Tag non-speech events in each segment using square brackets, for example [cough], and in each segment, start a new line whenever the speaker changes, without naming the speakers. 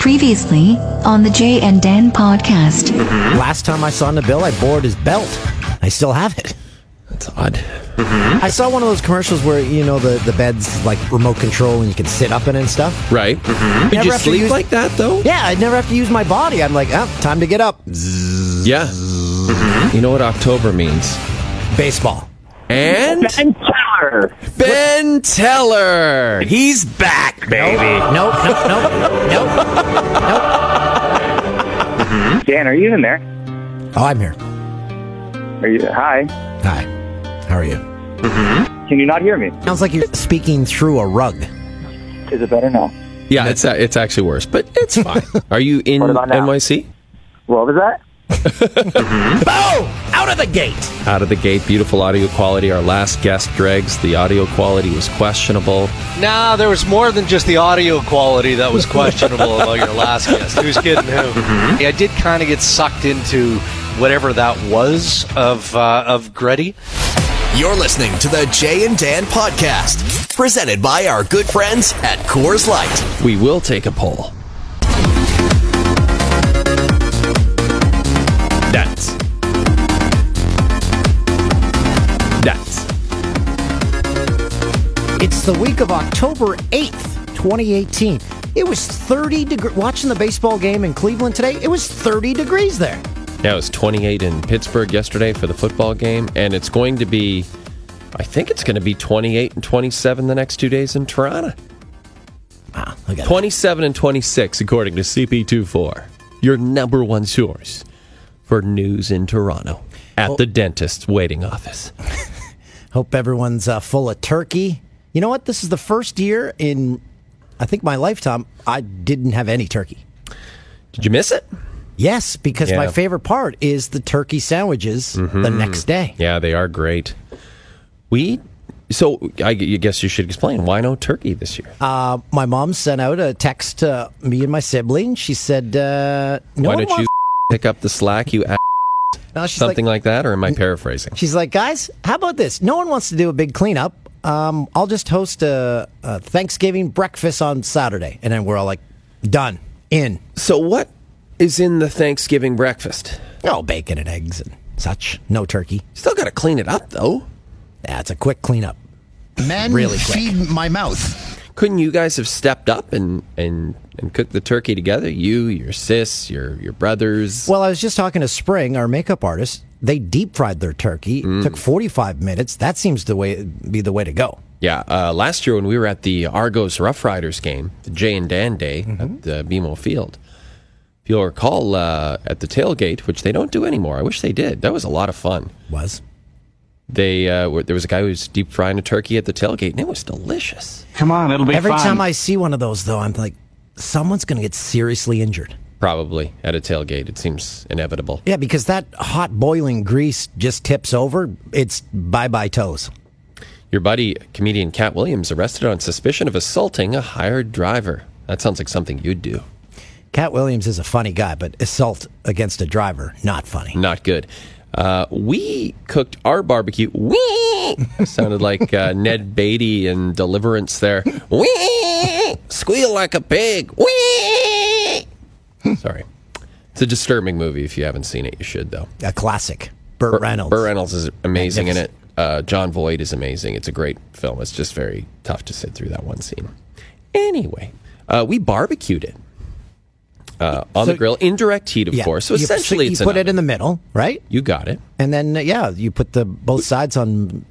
Previously on the Jay and Dan podcast. Mm-hmm.
Last time I saw Nabil, I bored his belt. I still have it.
That's odd. Mm-hmm.
I saw one of those commercials where you know the the bed's like remote control and you can sit up in it and stuff.
Right. Mm-hmm.
Did
you
have to
sleep
use-
like that though?
Yeah, I'd never have to use my body. I'm like, oh, time to get up.
Yeah. You know what October means?
Baseball.
And
Ben Teller.
Ben Teller. He's back, baby.
Nope, nope, nope, [laughs] nope, nope.
Dan, are you in there?
Oh, I'm here.
Are you? Hi.
Hi. How are you?
Can you not hear me?
Sounds like you're speaking through a rug.
Is it better now?
Yeah, it's uh, it's actually worse, but it's [laughs] fine. Are you in
What?
NYC?
What was that?
Boom! Out of the gate.
Out of the gate, beautiful audio quality. Our last guest, Dregs, the audio quality was questionable.
Nah, there was more than just the audio quality that was questionable [laughs] about your last guest. Who's kidding who? I did kind of get sucked into whatever that was of uh, of Gretty.
You're listening to the Jay and Dan podcast, presented by our good friends at Coors Light.
We will take a poll. That's. That's.
It's the week of October 8th, 2018. It was 30 degrees. Watching the baseball game in Cleveland today, it was 30 degrees there.
Yeah, it was 28 in Pittsburgh yesterday for the football game, and it's going to be, I think it's going to be 28 and 27 the next two days in Toronto.
Wow, look at
27 and 26, according to CP24. Your number one source for news in Toronto at the dentist's waiting office. [laughs]
Hope everyone's uh, full of turkey. You know what? This is the first year in, I think, my lifetime I didn't have any turkey.
Did you miss it?
Yes, because my favorite part is the turkey sandwiches the next day.
Yeah, they are great. We, so I guess you should explain why no turkey this year.
Uh, my mom sent out a text to me and my sibling. She said, uh, "No
why
one
don't you
wants."
Pick up the slack, you ass,
No, she's
something
like,
like that, or am I paraphrasing?
She's like, guys, how about this? No one wants to do a big cleanup. Um, I'll just host a, a Thanksgiving breakfast on Saturday, and then we're all like, done, in.
So what is in the Thanksgiving breakfast?
Oh, bacon and eggs and such. No turkey.
Still got to clean it up though.
Yeah, it's a quick cleanup.
Men
Really quick.
feed my mouth.
Couldn't you guys have stepped up and and and cooked the turkey together? You, your sis, your your brothers.
Well, I was just talking to Spring, our makeup artist. They deep fried their turkey. Took forty five minutes. That seems the way be the way to go.
Yeah, uh, last year when we were at the Argos Rough Riders game, the Jay and Dan Day at the BMO Field, if you'll recall, uh, at the tailgate, which they don't do anymore. I wish they did. That was a lot of fun.
Was
They uh, were, there was a guy who was deep frying a turkey at the tailgate, and it was delicious.
Come on, it'll be
every
fun.
time I see one of those, though, I'm like, someone's going to get seriously injured.
Probably at a tailgate, it seems inevitable.
Yeah, because that hot boiling grease just tips over. It's bye bye toes.
Your buddy, comedian Katt Williams, arrested on suspicion of assaulting a hired driver. That sounds like something you'd do.
Katt Williams is a funny guy, but assault against a driver, not funny.
Not good. Uh, we cooked our barbecue. Wee! [laughs] Sounded like uh, Ned Beatty in Deliverance there. Wee! Squeal like a pig. Wee! Sorry. It's a disturbing movie. If you haven't seen it, you should, though.
A classic. Burt
Bur-
Reynolds.
Burt Reynolds is amazing in it. Uh, Jon Voight is amazing. It's a great film. It's just very tough to sit through that one scene. Anyway, uh, we barbecued it uh, on
So-
the grill, indirect heat, of
Yeah.
course. So
You-
essentially,
you
it's
put it in the middle, right?
You got it.
And then uh, yeah, you put the both sides on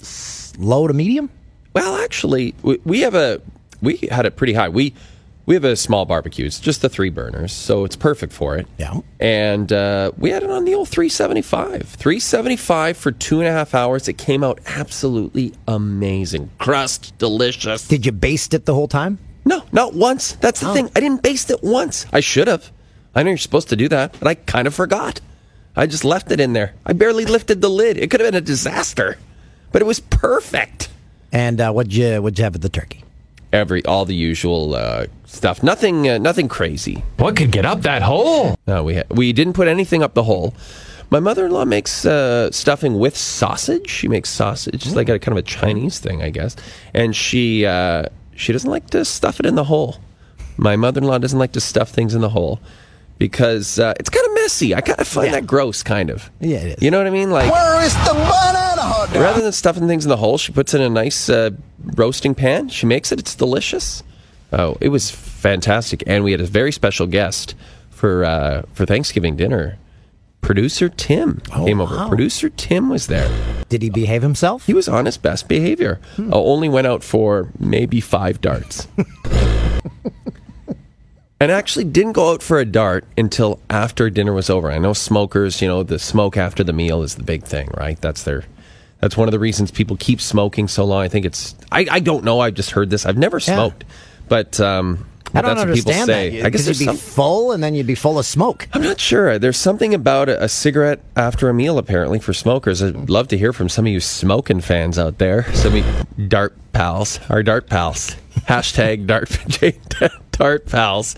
low to medium.
Well, actually, we, we have a we had it pretty high. We we have a small barbecue. It's just the three burners, so it's perfect for it.
Yeah.
And uh, we had it on the old 375. 375 for two and a half hours. It came out absolutely amazing. Crust, delicious.
Did you baste it the whole time?
No, not once. That's the
Oh.
thing. I didn't baste it once. I should have. I know you're supposed to do that, but I kind of forgot. I just left it in there. I barely lifted the lid. It could have been a disaster, but it was perfect.
And uh, what'd you what'd you have with the turkey?
Every all the usual uh, stuff. Nothing. Uh, nothing crazy.
What could get up that hole?
No, we ha- we didn't put anything up the hole. My mother-in-law makes uh, stuffing with sausage. She makes sausage. It's like a kind of a Chinese thing, I guess. And she uh, she doesn't like to stuff it in the hole. My mother in law doesn't like to stuff things in the hole because uh, it's kind of messy. I kind of find
Yeah.
that gross, kind of.
Yeah, it is.
You know what I mean? Like,
Where is the banana hot dog?
rather than stuffing things in the hole, she puts it in a nice uh, roasting pan. She makes it. It's delicious. Oh, it was fantastic, and we had a very special guest for uh, for Thanksgiving dinner. Producer Tim came over.
wow.
Producer Tim was there.
Did he behave himself?
He was on his best behavior. Uh, only went out for maybe five darts. [laughs] and actually didn't go out for a dart until after dinner was over. I know smokers, you know, the smoke after the meal is the big thing, right? That's their that's one of the reasons people keep smoking so long. I think it's I, I don't know, I've just heard this. I've never
Yeah.
smoked. But um
I don't
that's
understand that.
I guess
you'd be
some,
full and then you'd be full of smoke.
I'm not sure. There's something about a, a cigarette after a meal, apparently, for smokers. I'd love to hear from some of you smoking fans out there. Some of you dart pals, our dart pals. [laughs] Hashtag dart, [laughs] dart pals.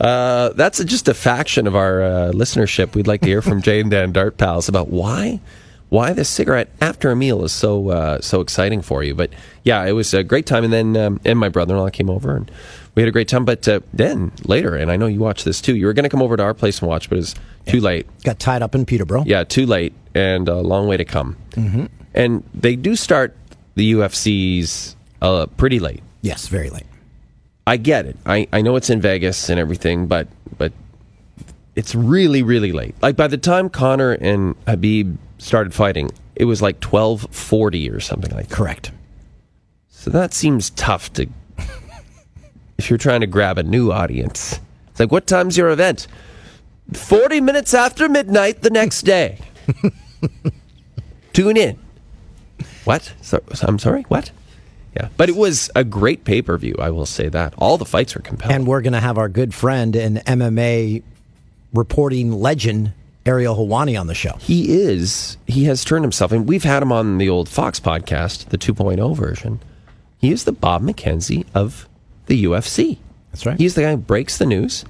Uh, that's just a faction of our uh, listenership. We'd like to hear from [laughs] Jane Dan Dart Pals about why. Why the cigarette after a meal is so uh, so exciting for you? But yeah, it was a great time, and then um, and my brother-in-law came over, and we had a great time. But uh, then later, and I know you watched this too. You were going to come over to our place and watch, but it was too late.
Got tied up in Peterborough.
Yeah, too late, and a long way to come. Mm-hmm. And they do start the UFCs uh, pretty late.
Yes, very late.
I get it. I, I know it's in Vegas and everything, but but it's really really late. Like by the time Conor and Khabib started fighting, it was like twelve forty or something like that.
Correct.
So that seems tough to if you're trying to grab a new audience. It's like, what time's your event? Forty minutes after midnight the next day. [laughs] Tune in. What? So, I'm sorry. What? Yeah, but it was a great pay per view. I will say that all the fights were compelling.
And we're going to have our good friend and MMA reporting legend, Ariel Helwani, on the show.
He is. He has turned himself, and we've had him on the old Fox podcast, the 2.0 version. He is the Bob McKenzie of the UFC.
That's right.
He's the guy who breaks the news.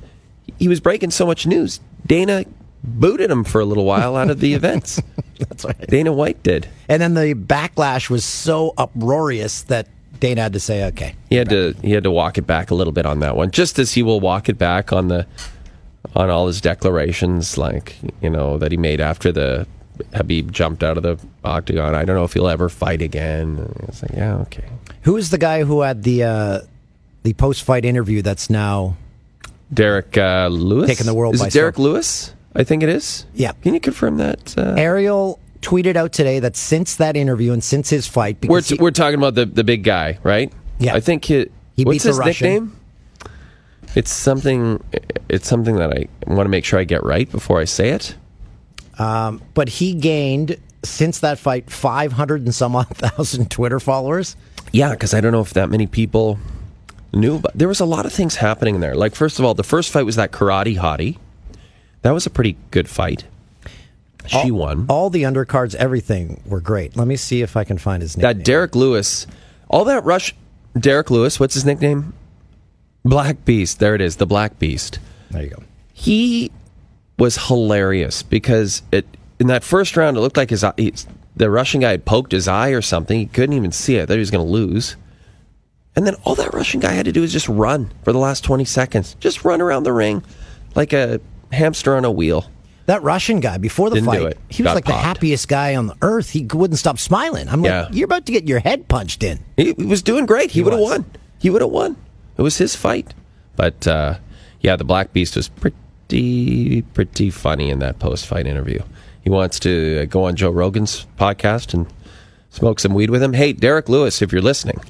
He was breaking so much news. Dana booted him for a little while out of the [laughs] events.
That's right.
Dana White did.
And then the backlash was so uproarious that Dana had to say, okay.
He had to he had to walk it back a little bit on that one, just as he will walk it back on the on all his declarations, like you know that he made after the Khabib jumped out of the octagon. I don't know if he'll ever fight again. It's like, yeah, okay.
Who is the guy who had the uh, the post fight interview that's now
Derrick uh, Lewis
Taking the world
is
by
it Derrick
storm.
Lewis? I think it is.
Yeah.
Can you confirm that? Uh,
Ariel tweeted out today that since that interview and since his fight,
we're
because he-
we're talking about the the big guy, right?
Yeah.
I think he,
He
what's his
Russian.
nickname? It's something. It's something that I want to make sure I get right before I say it.
but he gained since that fight 500 and some odd thousand Twitter followers.
Yeah, because I don't know if that many people knew, but there was a lot of things happening there. Like first of all, the first fight was that karate hottie. That was a pretty good fight. She won.
All the undercards, everything were great. Let me see if I can find his name.
that Derrick Lewis, all that rush. Derrick Lewis, what's his nickname? Black Beast. There it is, the Black Beast.
There you go.
He was hilarious because it in that first round it looked like his eye, he's- the Russian guy had poked his eye or something. He couldn't even see it. I thought he was going to lose. And then all that Russian guy had to do was just run for the last 20 seconds. Just run around the ring like a hamster on a wheel.
That Russian guy before the
Didn't
fight, he was
Got
like the happiest guy on the earth. He wouldn't stop smiling. I'm
Yeah.
like, you're about to get your head punched in.
He, he was doing great. He,
He
would have won. He would have won. It was his fight. But uh, yeah, the Black Beast was pretty pretty funny in that post fight interview. He wants to go on Joe Rogan's podcast and smoke some weed with him. Hey, Derrick Lewis, if you're listening,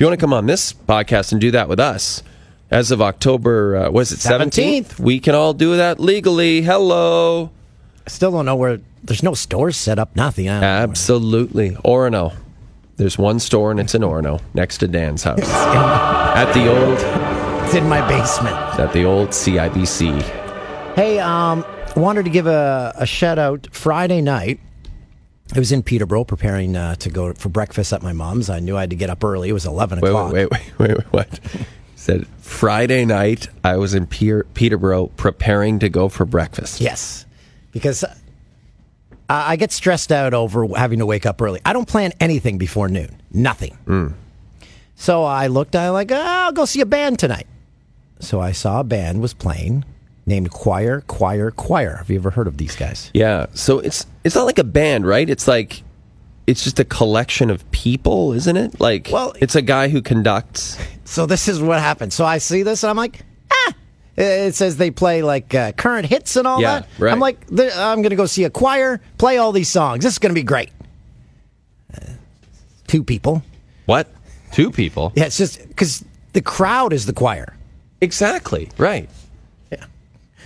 you want to come on this podcast and do that with us, as of October, uh, was it 17th?
17th.
We can all do that legally. Hello.
I still don't know where. There's no stores set up. Nothing. I don't know where-
Absolutely. Orono. There's one store and it's in Orono next to Dan's house. At the old
It's in my basement.
at the old CIBC.
Hey, um, wanted to give a, a shout out. Friday night, I was in Peterborough preparing uh, to go for breakfast at my mom's. I knew I had to get up early. It was 11
Wait,
o'clock.
wait, wait, wait, wait, wait. What? [laughs] Said Friday night I was in Pier- Peterborough preparing to go for breakfast.
Yes, because I, I get stressed out over having to wake up early. I don't plan anything before noon. Nothing.
Hmm.
So I looked. I like, "Ah, I'll go see a band tonight. So I saw a band was playing named Choir, Choir, Choir. Have you ever heard of these guys?
Yeah. So it's it's not like a band, right? It's like it's just a collection of people, isn't it? Like
Well-
it's a guy who conducts. [laughs]
So this is what happened. So I see this and I'm like, ah. It says they play like uh, current hits and all
Yeah,
that.
right.
I'm like, I'm going to go see a choir play all these songs. This is going to be great. Uh, two people.
What? Two people.
Yeah, it's just because the crowd is the choir.
Exactly. Right.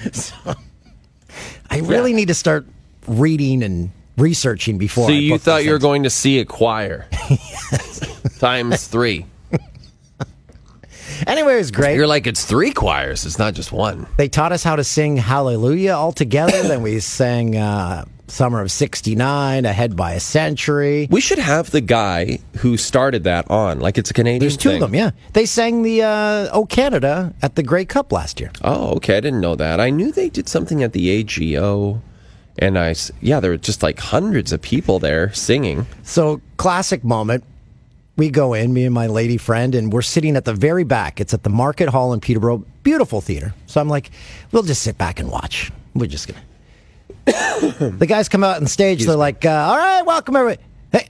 [laughs]
I really need to start reading and researching before.
So
I
you thought you were going to see a choir. [laughs] Times three. [laughs]
Anyway, it was great.
You're like, it's three choirs. It's not just one.
they taught us how to sing Hallelujah all together. then we sang uh, Summer of 69, Ahead by a Century.
We should have the guy who started that on. Like it's a Canadian
There's two
thing.
of them, yeah. They sang the uh, Oh Canada at the Grey Cup last year.
Oh, okay. I didn't know that. I knew they did something at the AGO. And i yeah, there were just like hundreds of people there singing.
So, classic moment. We go in, me and my lady friend, and we're sitting at the very back. It's at the Market Hall in Peterborough. Beautiful theater. So I'm like, we'll just sit back and watch. We're just going to. [coughs] the guys come out on stage. They're like, uh, all right, welcome, everybody. Hey,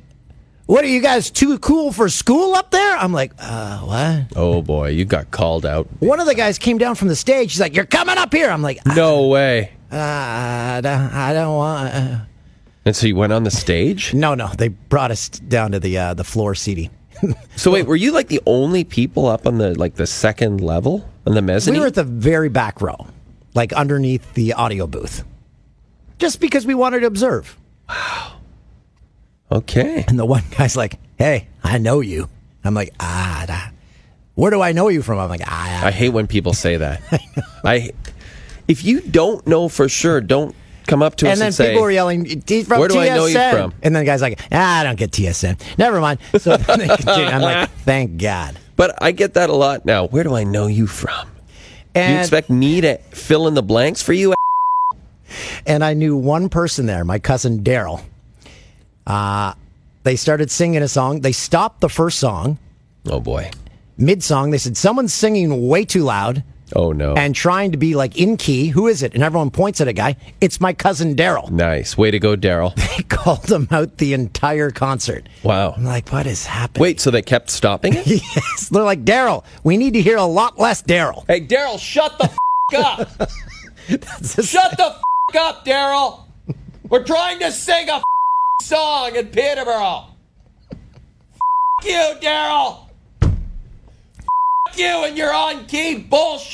what are you guys too cool for school up there? I'm like, uh, what?
Oh boy, you got called out.
One of the guys came down from the stage. He's like, you're coming up here. I'm like,
No way.
uh, I don't, I don't want. Uh.
And so you went on the stage?
No, no, they brought us down to the uh, the floor seating. [laughs]
So wait, were you like the only people up on the like the second level on the mezzanine?
We were at the very back row, like underneath the audio booth, just because we wanted to observe. Wow.
okay.
And the one guy's like, "Hey, I know you." I'm like, "Ah, da. where do I know you from?" I'm like, "Ah."
I hate when people say that. [laughs] I, if you don't know for sure, don't come up to
And
us
then
and say,
people were yelling, "He's from
Where do
TSN."
I know you from?
And then the guy's like, ah, "I don't get TSN." Never mind. [laughs] So then they continue. I'm like, "Thank God."
But I get that a lot now. Where do I know you from?
And
you expect me to fill in the blanks for you?
And I knew one person there, my cousin Daryl. Uh, they started singing a song. They stopped the first song.
Oh boy.
Mid song, they said, Someone's singing way too loud
Oh no.
and trying to be like in key. Who is it? And everyone points at a guy. It's my cousin Daryl.
nice. Way to go, Daryl. [laughs]
They called him out the entire concert.
Wow.
I'm like, what is happening?
Wait, so they kept stopping it? [laughs]
Yes. They're like, Daryl, we need to hear a lot less Daryl.
hey, Daryl, shut the [laughs] f- up. Shut the f- up, Daryl. We're trying to sing a f- song in Peterborough. F- you, Daryl. F- you and your on key bullshit.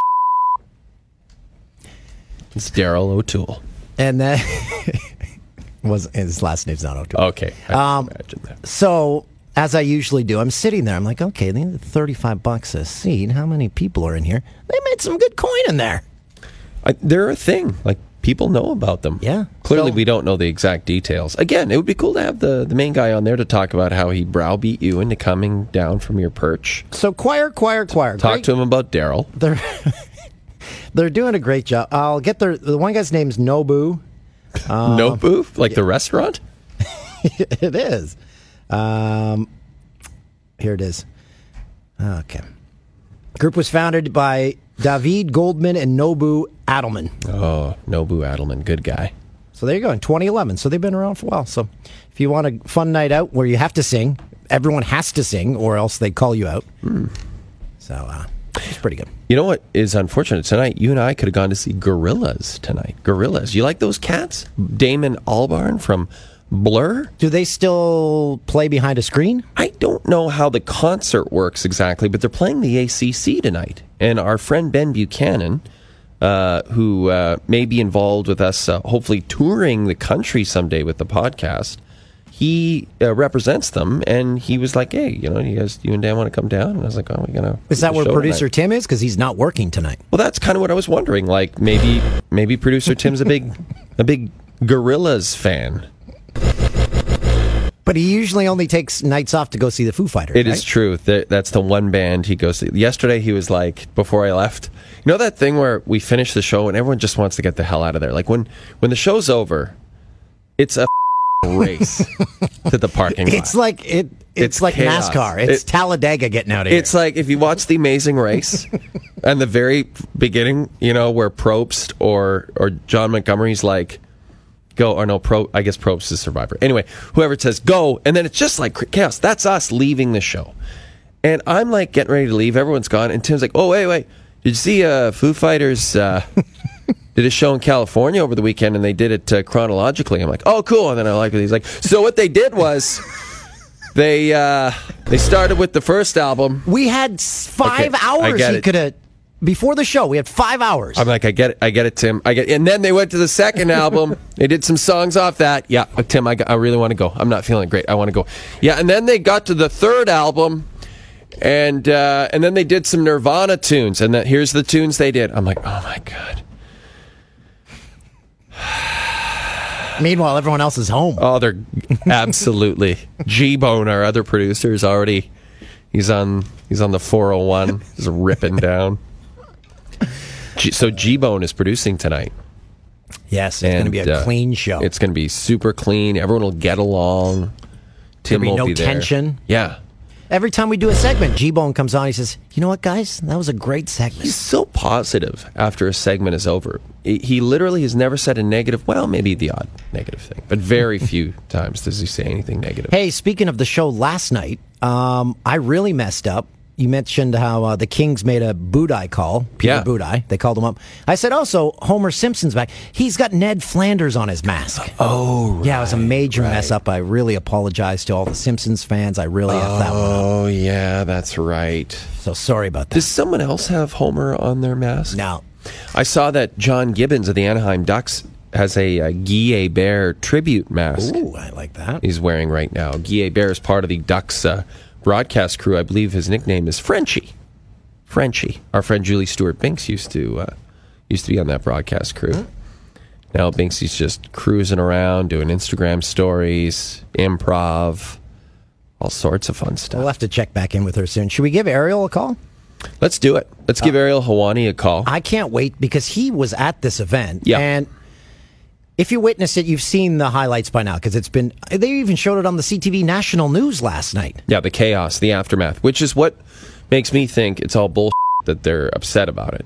It's Daryl O'Toole.
And that [laughs] was his last name's not O'Toole.
Okay. I can
Um,
imagine that.
So, as I usually do, I'm sitting there. I'm like, okay, they need 35 bucks a seat. How many people are in here? They made some good coin in there.
I, they're a thing. Like people know about them.
Yeah.
Clearly,
So-
we don't know the exact details. Again, it would be cool to have the the main guy on there to talk about how he browbeat you into coming down from your perch.
So, choir, choir, choir.
Talk
Great-
to him about Daryl.
They're [laughs] they're doing a great job. I'll get their the one guy's name's Nobu. Uh,
Nobu, like the restaurant. [laughs]
it is. Um, here it is. Okay. Group was founded by David Goldman and Nobu Adilman.
Oh, Nobu Adilman, good guy.
So there you go. In 2011. So they've been around for a while. So if you want a fun night out where you have to sing, everyone has to sing, or else they call you out. So uh, it's pretty good.
You know what is unfortunate tonight? You and I could have gone to see Gorillaz tonight. Gorillaz. You like those cats? Damon Albarn from Blur.
Do they still play behind a screen?
I don't know how the concert works exactly, but they're playing the ACC tonight. And our friend Ben Buchanan, uh, who uh, may be involved with us, uh, hopefully touring the country someday with the podcast, he uh, represents them. And he was like, "Hey, you know, you guys, you and Dan want to come down?" And I was like, "Oh, we're gonna."
Is that where producer
tonight."
Tim is? Because he's not working tonight.
Well, that's kind of what I was wondering. Like maybe maybe producer Tim's a big [laughs] a big Gorillaz fan.
But he usually only takes nights off to go see the Foo Fighters.
It is
right?
true. That that's the one band he goes to. Yesterday he was like, before I left, you know that thing where we finish the show and everyone just wants to get the hell out of there. Like when when the show's over, it's a [laughs] race to the parking lot.
It's like it. It's,
It's
like
chaos.
NASCAR. It's
It-
Talladega getting out of here.
It's like if you watch The Amazing Race [laughs] and the very beginning, you know, where Probst or or John Montgomery's like, go, or no, Pro, I guess Probst is Survivor. Anyway, whoever says go, and then it's just like chaos. That's us leaving the show. And I'm like getting ready to leave. Everyone's gone. And Tim's like, oh, wait, wait. Did you see uh, Foo Fighters uh, [laughs] did a show in California over the weekend and they did it uh, chronologically? I'm like, oh, cool. And then I like it. He's like, so what they did was. [laughs] They uh, they started with the first album,
we had five
Okay,
hours. He could have before the show. We had five hours.
I'm like, I get it, I get it, Tim. I get, it. and then they went to the second album. [laughs] They did some songs off that. Yeah, Tim, I, got- I really want to go. I'm not feeling great. I want to go. Yeah, and then they got to the third album, and uh, and then they did some Nirvana tunes. And then here's the tunes they did. I'm like, oh my god. [sighs]
Meanwhile, everyone else is home.
Oh, they're absolutely [laughs] G Bone, our other producer, is already. He's on. He's on the 401. He's ripping down. G, so G Bone is producing tonight.
yes, it's going to be a
uh,
clean show.
It's going to be super clean. Everyone will get along. Tim
be
won't
no
be
tension.
Yeah,
Every time we do a segment, G Bone comes on. He says, "You know what, guys? That was a great segment."
he's so positive after a segment is over. He he literally has never said a negative. Well, maybe the odd negative thing, but very [laughs] few times does he say anything negative.
Hey, speaking of the show last night, um, I really messed up. You mentioned how uh, the Kings made a Budaj call. Peter
Yeah.
Budaj. They called him up. I said, also Homer Simpson's back. He's got Ned Flanders on his mask.
Oh, right,
yeah, it was a major mess up. I really apologize to all the Simpsons fans. I really effed that one.
Oh yeah, that's right.
So sorry about that.
Does someone else have Homer on their mask?
now,
I saw that John Gibson of the Anaheim Ducks has a, uh Guy Hebert tribute mask.
ooh, I like that.
he's wearing right now. Guy Hebert is part of the Ducks uh, broadcast crew. I believe his nickname is Frenchie. Frenchie. Our friend Julie Stewart Binks used to uh, used to be on that broadcast crew. Now Binksy's just cruising around doing Instagram stories, improv, all sorts of fun stuff.
We'll have to check back in with her soon. Should we give Ariel a call?
Let's do it. Let's give Ariel Helwani a call.
I can't wait because he was at this event.
Yeah.
And if you witnessed it, you've seen the highlights by now because it's been, they even showed it on the CTV national news last night.
Yeah, the chaos, the aftermath, which is what makes me think it's all bullshit that they're upset about it.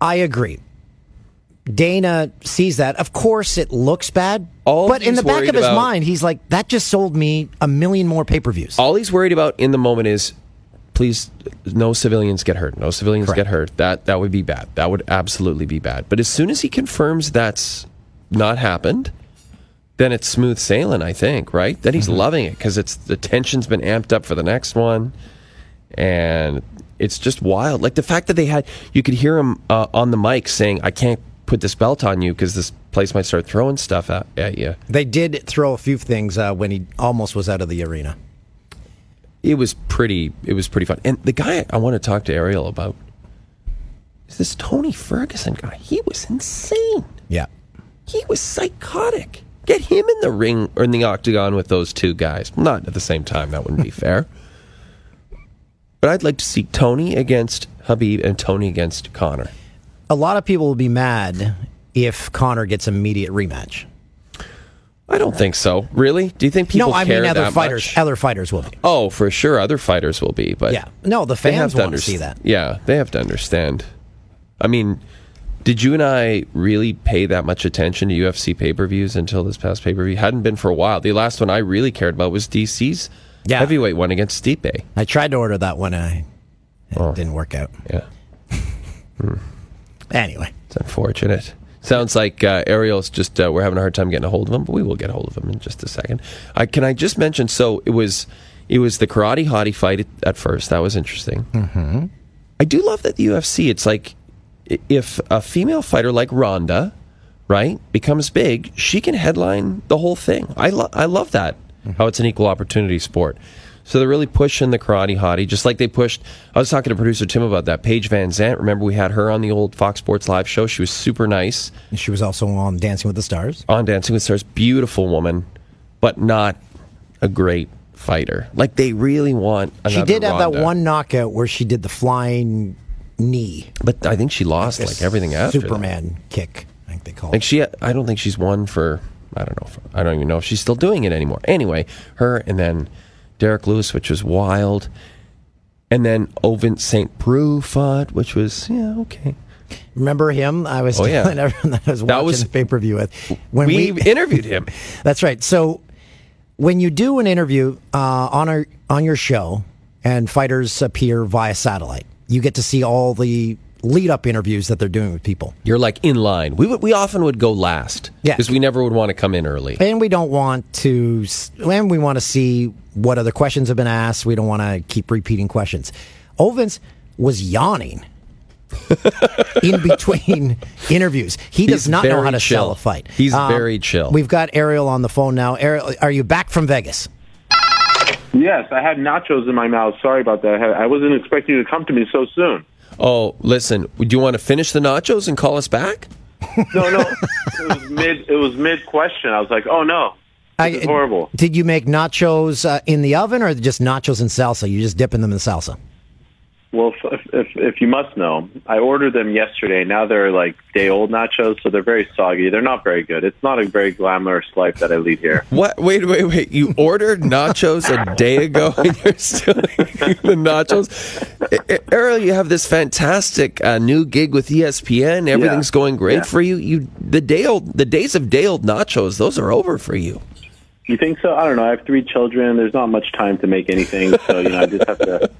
I agree. Dana sees that. Of course, it looks bad.
All
but in the back of his
about-
mind, he's like, that just sold me a million more pay per views.
All he's worried about in the moment is please no civilians get hurt. No civilians
Correct.
get hurt. That that would be bad. That would absolutely be bad. But as soon as he confirms that's not happened, then it's smooth sailing, I think, right? Then he's loving it cuz it's the tension's been amped up for the next one and it's just wild. Like the fact that they had you could hear him uh, on the mic saying I can't put this belt on you because this place might start throwing stuff at, at you.
They did throw a few things uh, when he almost was out of the arena.
it was pretty it was pretty fun and the guy i want to talk to ariel about is this tony ferguson guy he was insane
Yeah.
He was psychotic get him in the ring or in the octagon with those two guys not at the same time that wouldn't be [laughs] fair but i'd like to see tony against khabib and tony against conor
A lot of people will be mad if Conor gets immediate rematch.
i don't think so really do you think people
no, I
care
mean other fighters.
much?
Other fighters will be.
oh for sure other fighters will be but
Yeah. No, the
they have
fans
to
want to see that.
Yeah, they have to understand. I mean, did you and I really pay that much attention to UFC pay per views until this past pay per view? Hadn't been for a while. The last one I really cared about was DC's
Yeah.
heavyweight one against Stipe.
I tried to order that one. I, it
Oh.
didn't work out.
Yeah, [laughs]
Anyway,
it's unfortunate. Sounds like uh, Ariel's just uh, we're having a hard time getting a hold of him, but we will get a hold of him in just a second. I can I just mention? So it was it was the karate hottie fight at, at first. That was interesting. Mm-hmm. I do love that the UFC. It's like if a female fighter like Ronda, right, becomes big, she can headline the whole thing. I lo- I love that mm-hmm. how it's an equal opportunity sport. So they're really pushing the karate hottie, just like they pushed. I was talking to producer Tim about that. Paige Van Zant. Remember we had her on the old Fox Sports Live show. She was super nice
she was also on Dancing with the Stars.
on Dancing with Stars. Beautiful woman, but not a great fighter. Like they really want.
She did have that one knockout where she did the flying knee,
but I think she lost like everything after. that.
Superman kick. I think they call
Like
it.
she, I don't think she's won for. I don't know. I don't even know if she's still doing it anymore. Anyway, her and then Derrick Lewis, which was wild. And then Ovince St. Preux fought, which was, yeah, okay.
Remember him? I was
Oh, yeah.
telling [laughs] everyone that I was
That
watching
was-
the pay per view with. When
we,
we,
interviewed him. [laughs]
That's right. So when you do an interview uh, on our on your show, and fighters appear via satellite, you get to see all the lead up interviews that they're doing with people.
You're like in line. We would, we often would go last.
Yeah.
Because we never would want to come in early.
And we don't want to, and we want to see what other questions have been asked. We don't want to keep repeating questions. Ovince was yawning [laughs] in between interviews. He does
He's
not know how to
chill.
sell a fight. Um,
He's very chill.
We've got Ariel on the phone now. Ariel, are you back from Vegas?
Yes, I had nachos in my mouth. Sorry about that. I wasn't expecting you to come to me so soon.
Oh, listen, do you want to finish the nachos and call us back?
No, no, it was mid. It was mid question. I was like, oh no, this horrible.
Did you make nachos uh, in the oven or just nachos and salsa? You're just dipping them in salsa?
Well, if, if if you must know, I ordered them yesterday. Now they're like day old nachos, so they're very soggy. They're not very good. It's not a very glamorous life that I lead here.
What? Wait, wait, wait. You ordered nachos a day ago and you're still [laughs] eating the nachos? A- you have this fantastic uh, new gig with ESPN. Everything's going great
Yeah.
for you. You the day old the days of day old nachos, those are over for you.
You think so? I don't know. I have three children. There's not much time to make anything, so you know, I just have to.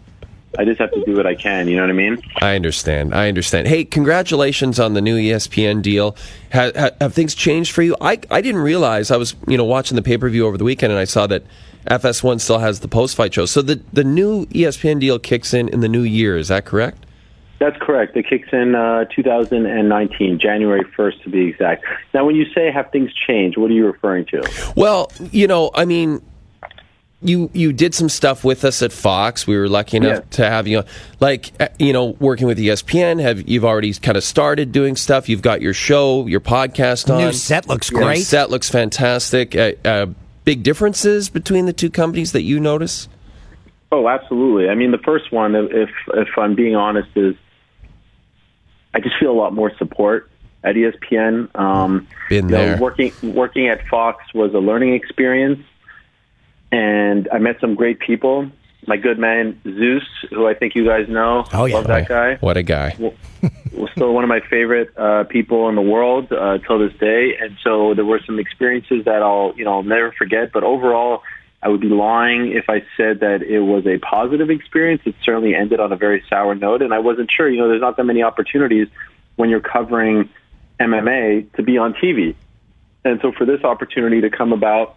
I just have to do what I can. You know what I mean?
I understand. I understand. Hey, congratulations on the new ESPN deal. Ha, ha, have things changed for you? I I didn't realize I was you know watching the pay per view over the weekend and I saw that FS1 still has the post fight show. So the the new ESPN deal kicks in in the new year. Is that correct?
That's correct. It kicks in uh, 2019, January 1st to be exact. Now, when you say have things changed, what are you referring to?
Well, you know, I mean, you you did some stuff with us at Fox. We were lucky enough
Yeah.
to have you, on. like uh, you know, working with ESPN. Have you've already kind of started doing stuff? You've got your show, your podcast on.
New set looks
New
great.
set looks fantastic. Uh, uh, big differences between the two companies that you notice.
Oh, absolutely. I mean, the first one, if if I'm being honest, is I just feel a lot more support at ESPN. Um,
Been
you know,
there.
working working at Fox was a learning experience, and I met some great people. My good man Zeus, who I think you guys know,
Oh, yeah.
love that guy.
What a guy!
was still one of my favorite uh, people in the world uh, till this day. And so there were some experiences that I'll you know I'll never forget. But overall, I would be lying if I said that it was a positive experience. It certainly ended on a very sour note, and I wasn't sure. You know, there's not that many opportunities when you're covering MMA to be on TV. And so for this opportunity to come about,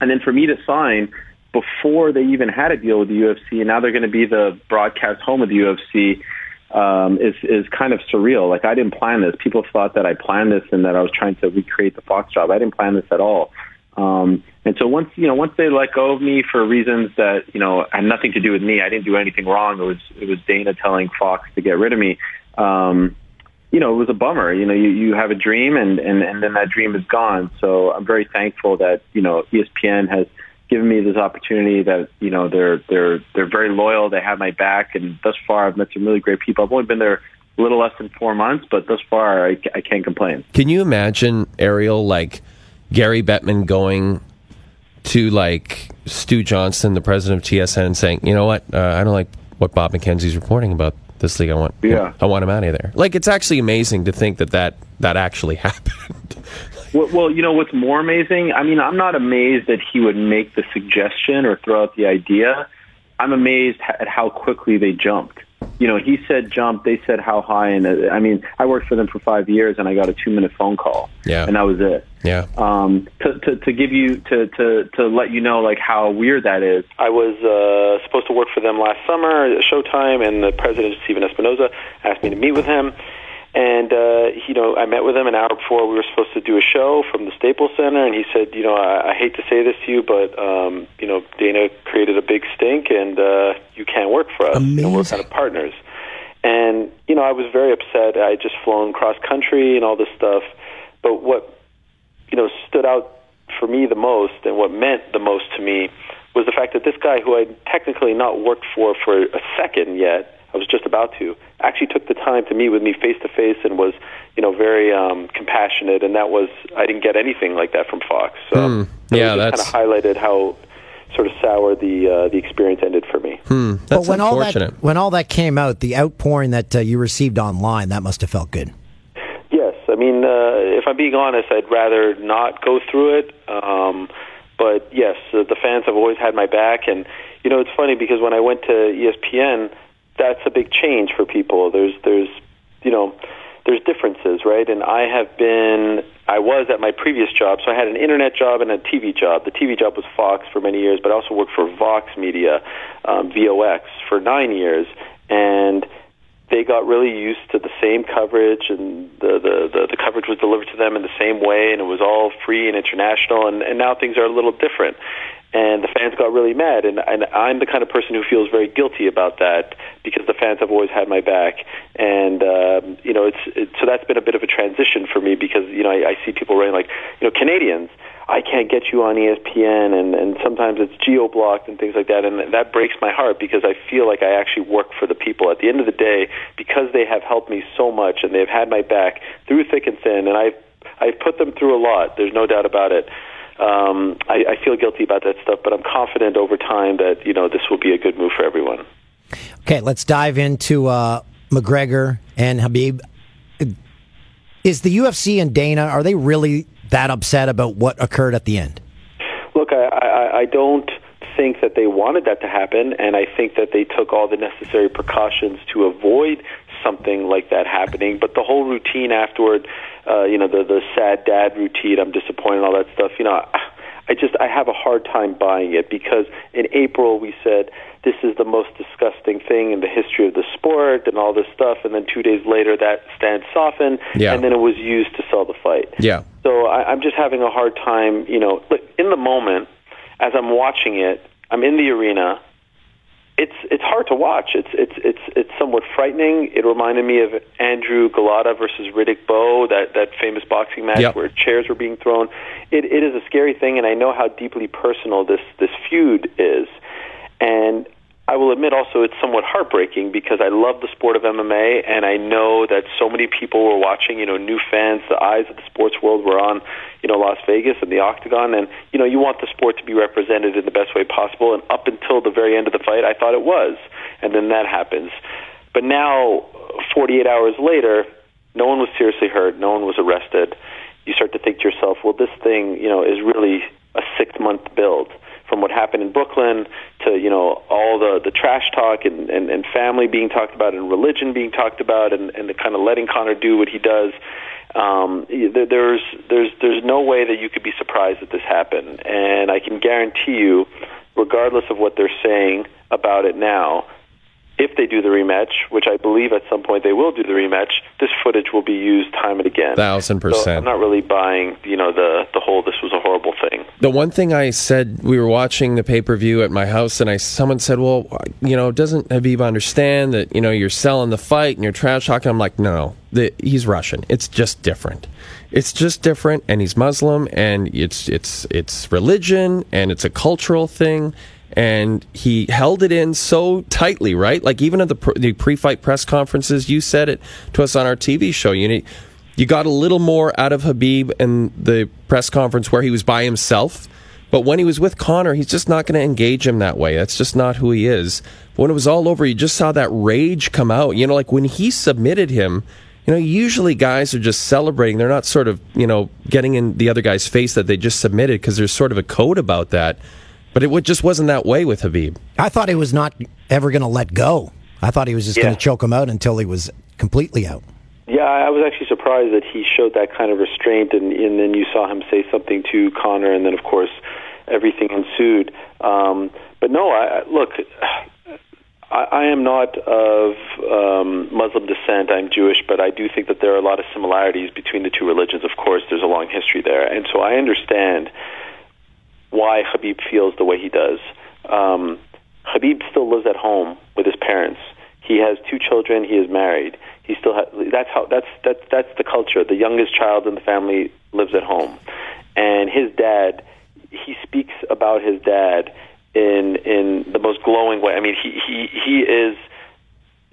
and then for me to sign before they even had a deal with the UFC, and now they're going to be the broadcast home of the UFC, um, is is kind of surreal. Like I didn't plan this. People thought that I planned this and that I was trying to recreate the Fox job. I didn't plan this at all. Um, and so once you know, once they let go of me for reasons that you know had nothing to do with me, I didn't do anything wrong. It was it was Dana telling Fox to get rid of me. Um, you know, it was a bummer. You know, you, you have a dream and, and, and then that dream is gone. So I'm very thankful that, you know, ESPN has given me this opportunity that, you know, they're, they're, they're very loyal. They have my back. And thus far, I've met some really great people. I've only been there a little less than four months, but thus far, I, I can't complain.
Can you imagine Ariel like Gary Bettman going to like Stu Johnston, the president of TSN, saying, "You know what? Uh, I don't like what Bob McKenzie's reporting about this league. I want,
Yeah.
I want him out of there." Like it's actually amazing to think that that that actually [laughs] happened.
Well, well, you know what's more amazing? I mean, I'm not amazed that he would make the suggestion or throw out the idea. I'm amazed at how quickly they jumped. You know, he said jump, they said how high, and uh, I mean, I worked for them for five years, and I got a two minute phone call,
Yeah.
and that was it.
yeah.
Um, to, to, to give you to, to, to let you know like how weird that is. I was uh, supposed to work for them last summer at Showtime, and the president Stephen Espinoza asked me to meet with him. And uh, you know, I met with him an hour before we were supposed to do a show from the Staples Center, and he said, you know, I, I hate to say this to you, but um, you know, Dana created a big stink, and uh, you can't work for us. You know, we're kind of partners. And you know, I was very upset. I had just flown cross country and all this stuff. But what you know stood out for me the most, and what meant the most to me, was the fact that this guy, who I technically not worked for for a second yet, I was just about to, actually took the time to meet with me face to face and was, you know, very um, compassionate. And that was I didn't get anything like that from Fox. So it
Yeah, that
kind of highlighted how
sort of sour the uh, the experience ended for me.
Hmm,
but
that's
when all
unfortunate.
that when all that came out, the outpouring that uh, you received online, that must have felt good.
Yes, I mean, uh, if I'm being honest, I'd rather not go through it. Um, but yes, uh, the fans have always had my back, and you know, it's funny because when I went to ESPN, that's a big change for people. There's, there's, you know, there's differences, right? And I have been, I was at my previous job, so I had an internet job and a TV job. The TV job was Fox for many years, but I also worked for Vox Media, um, VOX, for nine years, and they got really used to the same coverage and the, the, the, the coverage was delivered to them in the same way and it was all free and international and, and now things are a little different. And the fans got really mad and, and I'm the kind of person who feels very guilty about that because the fans have always had my back. And um, you know it's it, so that's been a bit of a transition for me because you know I, I see people writing like you know Canadians I can't get you on ESPN, and, and sometimes it's geo blocked and things like that, and that breaks my heart because I feel like I actually work for the people. At the end of the day, because they have helped me so much and they've had my back through thick and thin, and I've I've put them through a lot. There's no doubt about it. Um, I, I feel guilty about that stuff, but I'm confident over time that you know this will be a good move for everyone.
Okay, let's dive into uh, McGregor and Khabib. Is the UFC and Dana are they really that upset about what occurred at the end?
Look, I, I, I don't think that they wanted that to happen, and I think that they took all the necessary precautions to avoid something like that happening. But the whole routine afterward, uh, you know, the the sad dad routine, I'm disappointed, all that stuff. You know, I just I have a hard time buying it because in April we said this is the most disgusting thing in the history of the sport and all this stuff, and then two days later that stance softened,
Yeah.
and then it was used to sell the fight.
Yeah.
So I, I'm just having a hard time, you know, in the moment, as I'm watching it, I'm in the arena. It's it's hard to watch. It's it's it's it's somewhat frightening. It reminded me of Andrew Golota versus Riddick Bowe, that that famous boxing match
Yep.
where chairs were being thrown. It it is a scary thing, and I know how deeply personal this this feud is. And I will admit also it's somewhat heartbreaking because I love the sport of MMA and I know that so many people were watching, you know, new fans, the eyes of the sports world were on, you know, Las Vegas and the Octagon and you know, you want the sport to be represented in the best way possible and up until the very end of the fight I thought it was. And then that happens. But now 48 hours later, no one was seriously hurt, no one was arrested. You start to think to yourself, well this thing, you know, is really a 6-month build from what happened in Brooklyn to you know the the trash talk and and, and family being talked about and religion being talked about and and the kind of letting Conor do what he does. Um, there, there's there's there's no way that you could be surprised that this happened, and I can guarantee you, regardless of what they're saying about it now, if they do the rematch, which I believe at some point they will do the rematch, this footage will be used time and again.
Thousand
So
percent.
I'm not really buying, you know, the the whole this was a horrible thing.
The one thing I said, we were watching the pay per view at my house, and I someone said, "Well, you know, doesn't Khabib understand that you know you're selling the fight and you're trash talking?" I'm like, "No, the, he's Russian. It's just different. It's just different, and he's Muslim, and it's it's it's religion, and it's a cultural thing." And he held it in so tightly, right? Like even at the, the pre-fight press conferences, you said it to us on our TV show. You you got a little more out of Khabib in the press conference where he was by himself. But when he was with Conor, he's just not going to engage him that way. That's just not who he is. When it was all over, you just saw that rage come out. You know, like when he submitted him, you know, usually guys are just celebrating. They're not sort of, you know, getting in the other guy's face that they just submitted because there's sort of a code about that. But it just wasn't that way with Khabib.
I thought he was not ever going to let go. I thought he was just going to choke him out until he was completely out.
Yeah, I was actually surprised that he showed that kind of restraint, and, and then you saw him say something to Conor, and then of course everything ensued. Um, but no, I, I- look, I, I am not of um, Muslim descent. I'm Jewish, but I do think that there are a lot of similarities between the two religions. Of course, there's a long history there, and so I understand why Khabib feels the way he does. Um, Khabib still lives at home with his parents. He has two children. He is married. He still ha- that's how that's that's that's the culture. The youngest child in the family lives at home, and his dad. He speaks about his dad in in the most glowing way. I mean, he he he is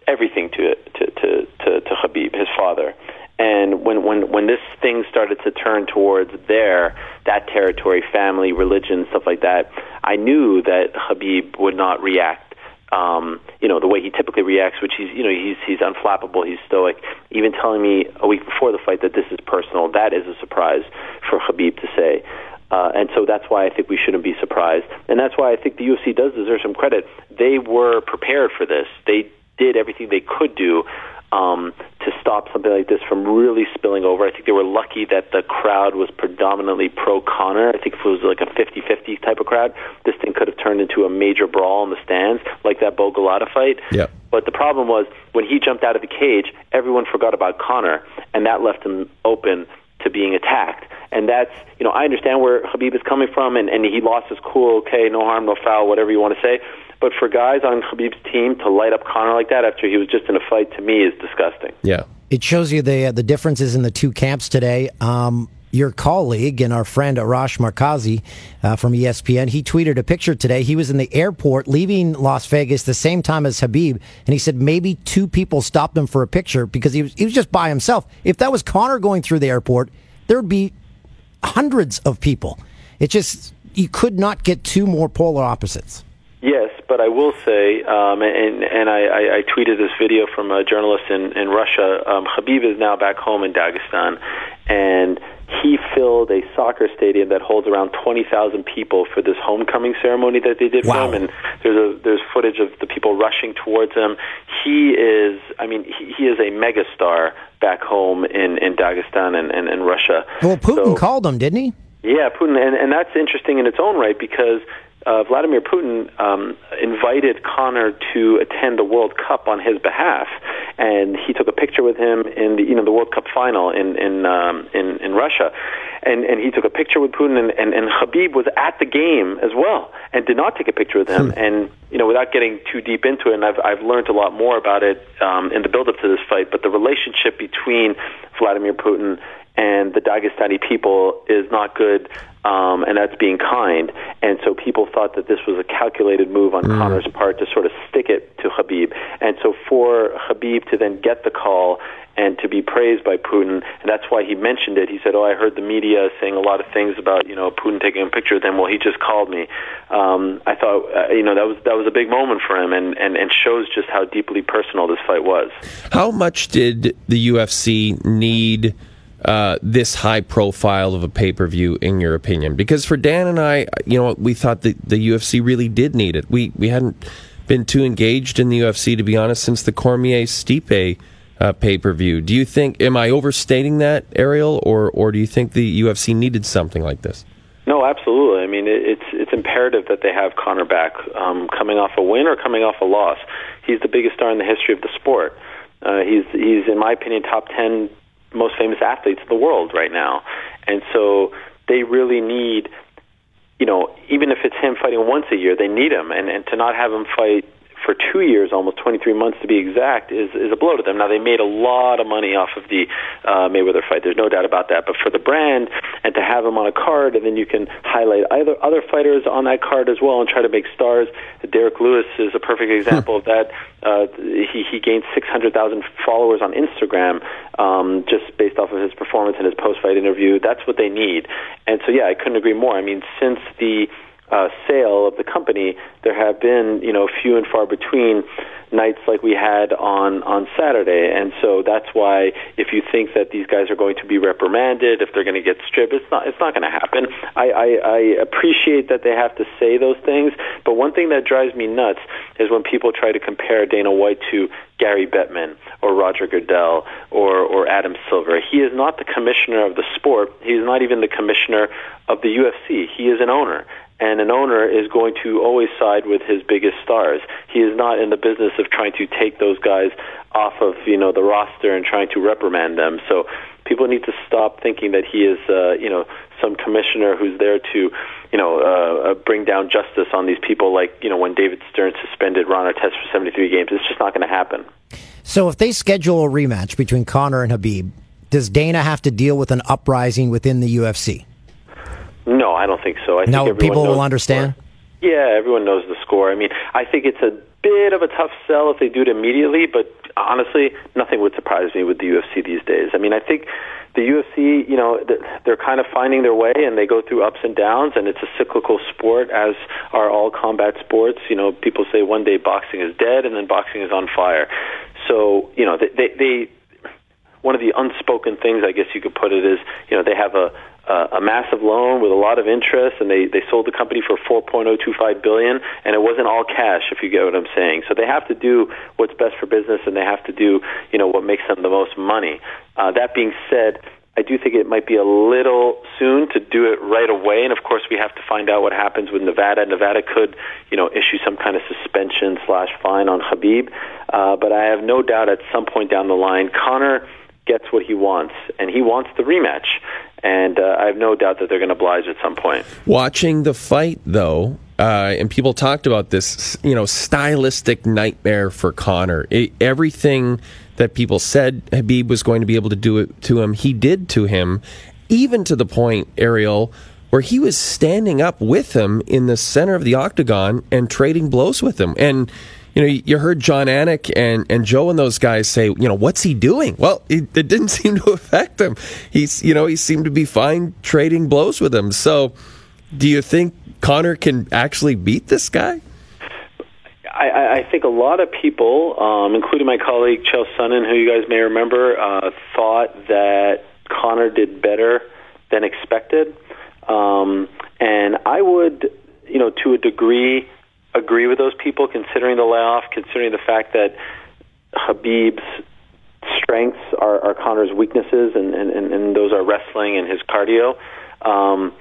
everything to to to to, to Khabib, his father. And when, when, when this thing started to turn towards there, that territory, family, religion, stuff like that, I knew that Khabib would not react um, you know, the way he typically reacts, which he's, you know, he's he's unflappable, he's stoic. Even telling me a week before the fight that this is personal, that is a surprise for Khabib to say. Uh, and so that's why I think we shouldn't be surprised. And that's why I think the UFC does deserve some credit. They were prepared for this. They did everything they could do um, to stop something like this from really spilling over. I think they were lucky that the crowd was predominantly pro Conor. I think if it was like a 50-50 type of crowd, this thing could have turned into a major brawl in the stands, like that Bowe-Golota fight.
Yeah.
But the problem was when he jumped out of the cage, everyone forgot about Conor, and that left him open to being attacked. And that's, you know, I understand where Khabib is coming from, and, and he lost his cool, okay, no harm, no foul, whatever you want to say. But for guys on Khabib's team to light up Conor like that after he was just in a fight, to me, is disgusting.
Yeah.
It shows you the uh, the differences in the two camps today. Um, your colleague and our friend Arash Markazi uh, from ESPN, he tweeted a picture today. He was in the airport leaving Las Vegas the same time as Khabib, and he said maybe two people stopped him for a picture because he was he was just by himself. If that was Conor going through the airport, there would be hundreds of people. It just you could not get two more polar opposites.
Yes, but I will say, um, and and I, I, I tweeted this video from a journalist in in Russia. Um, Khabib is now back home in Dagestan, and he filled a soccer stadium that holds around twenty thousand people for this homecoming ceremony that they did
Wow.
for him. And there's a there's footage of the people rushing towards him. He is, I mean, he, he is a megastar back home in in Dagestan and and, and Russia.
Well, Putin
So-
called him, didn't he?
yeah, Putin, and, and that's interesting in its own right because uh, Vladimir Putin um, invited Conor to attend the World Cup on his behalf, and he took a picture with him in the you know the World Cup final in in um, in, in Russia, and and he took a picture with Putin, and, and and Khabib was at the game as well, and did not take a picture with him, and you know without getting too deep into it, and I've I've learned a lot more about it um, in the build up to this fight, but the relationship between Vladimir Putin and the Dagestani people is not good, um, and that's being kind. And so people thought that this was a calculated move on Conor's part to sort of stick it to Khabib. And so for Khabib to then get the call and to be praised by Putin, and that's why he mentioned it. He said, "Oh, I heard the media saying a lot of things about you know Putin taking a picture with him." Well, he just called me. Um, I thought uh, you know that was that was a big moment for him, and, and and shows just how deeply personal this fight was.
How much did the UFC need uh, this high profile of a pay per view, in your opinion? Because for Dan and I, you know, we thought that the UFC really did need it. We we hadn't been too engaged in the UFC, to be honest, since the Cormier Stipe uh, pay per view. Do you think? Am I overstating that, Ariel, or or do you think the UFC needed something like this?
No, absolutely. I mean, it, it's it's imperative that they have Conor back, um, coming off a win or coming off a loss. He's the biggest star in the history of the sport. Uh, he's he's, in my opinion, top ten most famous athletes in the world right now, and so they really need, you know, even if it's him fighting once a year, they need him, and and to not have him fight for two years, almost 23 months to be exact, is, is a blow to them. Now, they made a lot of money off of the uh, Mayweather fight. There's no doubt about that. But for the brand, and to have him on a card, and then you can highlight either other fighters on that card as well and try to make stars. Derrick Lewis is a perfect example of that. Uh, he, he gained 600,000 followers on Instagram um, just based off of his performance in his post-fight interview. That's what they need. And so, yeah, I couldn't agree more. I mean, since the uh, sale of the company, there have been you know few and far between nights like we had on on Saturday, and so that's why if you think that these guys are going to be reprimanded, if they're going to get stripped, it's not it's not going to happen. I, I, I appreciate that they have to say those things, but one thing that drives me nuts is when people try to compare Dana White to Gary Bettman or Roger Goodell or or Adam Silver. He is not the commissioner of the sport. He is not even the commissioner of the UFC. He is an owner and an owner is going to always side with his biggest stars. He is not in the business of trying to take those guys off of you know the roster and trying to reprimand them. So people need to stop thinking that he is uh, you know some commissioner who's there to you know uh, uh, bring down justice on these people. Like you know when David Stern suspended Ron Artest for 73 games, it's just not going to happen.
So if they schedule a rematch between Conor and Khabib, does Dana have to deal with an uprising within the UFC?
No, I don't think so. I
No,
think everyone
people will understand?
Yeah, everyone knows the score. I mean, I think it's a bit of a tough sell if they do it immediately, but honestly, nothing would surprise me with the UFC these days. I mean, I think the UFC, you know, they're kind of finding their way, and they go through ups and downs, and it's a cyclical sport, as are all combat sports. You know, people say one day boxing is dead, and then boxing is on fire. So, you know, they, they, they one of the unspoken things, I guess you could put it, is you know they have a a, a massive loan with a lot of interest, and they they sold the company for 4.025 billion, and it wasn't all cash, if you get what I'm saying. So they have to do what's best for business, and they have to do you know what makes them the most money. Uh, that being said. I do think it might be a little soon to do it right away, and of course we have to find out what happens with Nevada. Nevada could, you know, issue some kind of suspension slash fine on Khabib, uh, but I have no doubt at some point down the line, Conor gets what he wants, and he wants the rematch. And uh, I have no doubt that they're going to oblige at some point.
Watching the fight, though, uh, and people talked about this, you know, stylistic nightmare for Conor. It, everything that people said Khabib was going to be able to do it to him, he did to him, even to the point, Ariel, where he was standing up with him in the center of the octagon and trading blows with him. And you know, you heard Jon Anik and, and Joe and those guys say, you know, what's he doing? Well, [laughs] it, it, didn't [laughs] seem to affect him. He's, you know, he seemed to be fine trading blows with him. So, do you think Conor can actually beat this guy?
I, I think a lot of people, um, including my colleague Chael Sonnen, who you guys may remember, uh, thought that Conor did better than expected. Um, and I would, you know, to a degree, agree with those people, considering the layoff, considering the fact that Khabib's strengths are, are Conor's weaknesses, and, and, and those are wrestling and his cardio. Um,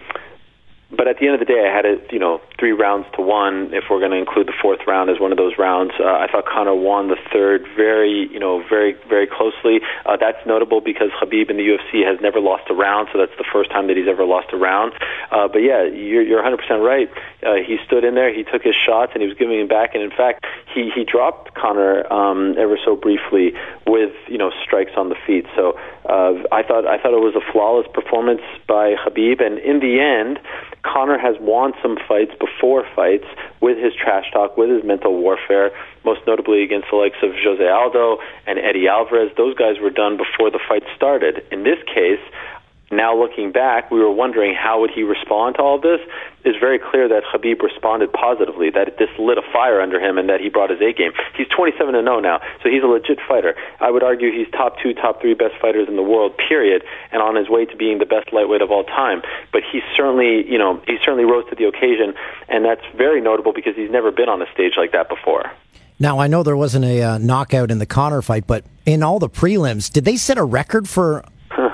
but at the end of the day, I had it, you know, three rounds to one. If we're going to include the fourth round as one of those rounds, uh, I thought Conor won the third very, you know, very, very closely. Uh, that's notable because Khabib in the UFC has never lost a round, so that's the first time that he's ever lost a round. Uh, but yeah, you're, you're 100% right. Uh, he stood in there, he took his shots, and he was giving them back. And in fact, he he dropped Conor um, ever so briefly with, you know, strikes on the feet. So uh, I thought I thought it was a flawless performance by Khabib, and in the end. Conor has won some fights before fights with his trash talk, with his mental warfare, most notably against the likes of Jose Aldo and Eddie Alvarez. Those guys were done before the fight started. In this case, now looking back, we were wondering how would he respond to all this. It's very clear that Khabib responded positively, that this lit a fire under him, and that he brought his A game. He's 27 and 0 now, so he's a legit fighter. I would argue he's top two, top three best fighters in the world, period, and on his way to being the best lightweight of all time. But he certainly, you know, he certainly rose to the occasion, and that's very notable because he's never been on a stage like that before.
Now I know there wasn't a uh, knockout in the Conor fight, but in all the prelims, did they set a record for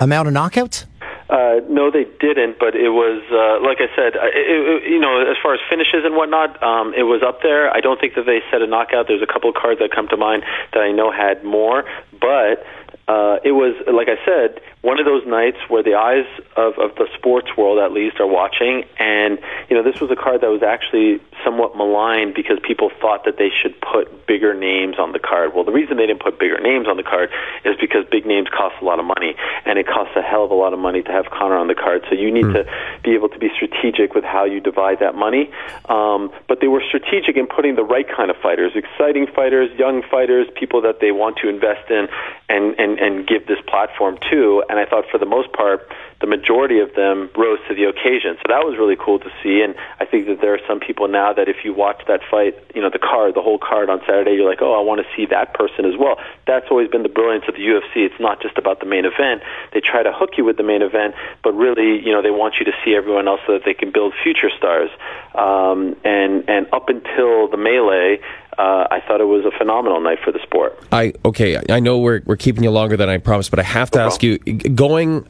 amount of knockouts?
Uh, no, they didn't. But it was uh, like I said, it, it, you know, as far as finishes and whatnot, um, it was up there. I don't think that they set a knockout. There's a couple of cards that come to mind that I know had more, but uh, it was like I said, one of those nights where the eyes of, of the sports world, at least, are watching. And you know, this was a card that was actually somewhat maligned because people thought that they should put bigger names on the card. Well, the reason they didn't put bigger names on the card is because big names cost a lot of money, and it costs a hell of a lot of money to have Conor on the card. So you need mm. to be able to be strategic with how you divide that money. Um, but they were strategic in putting the right kind of fighters, exciting fighters, young fighters, people that they want to invest in and and and give this platform to. And I thought for the most part, the majority of them rose to the occasion. So that was really cool to see. And I think that there are some people now that if you watch that fight, you know, the card, the whole card on Saturday, you're like, oh, I want to see that person as well. That's always been the brilliance of the UFC. It's not just about the main event. They try to hook you with the main event, but really, you know, they want you to see everyone else so that they can build future stars. Um, and and up until the melee, uh, I thought it was a phenomenal night for the sport.
I okay. I know we're we're keeping you longer than I promised, but I have to no ask you, going,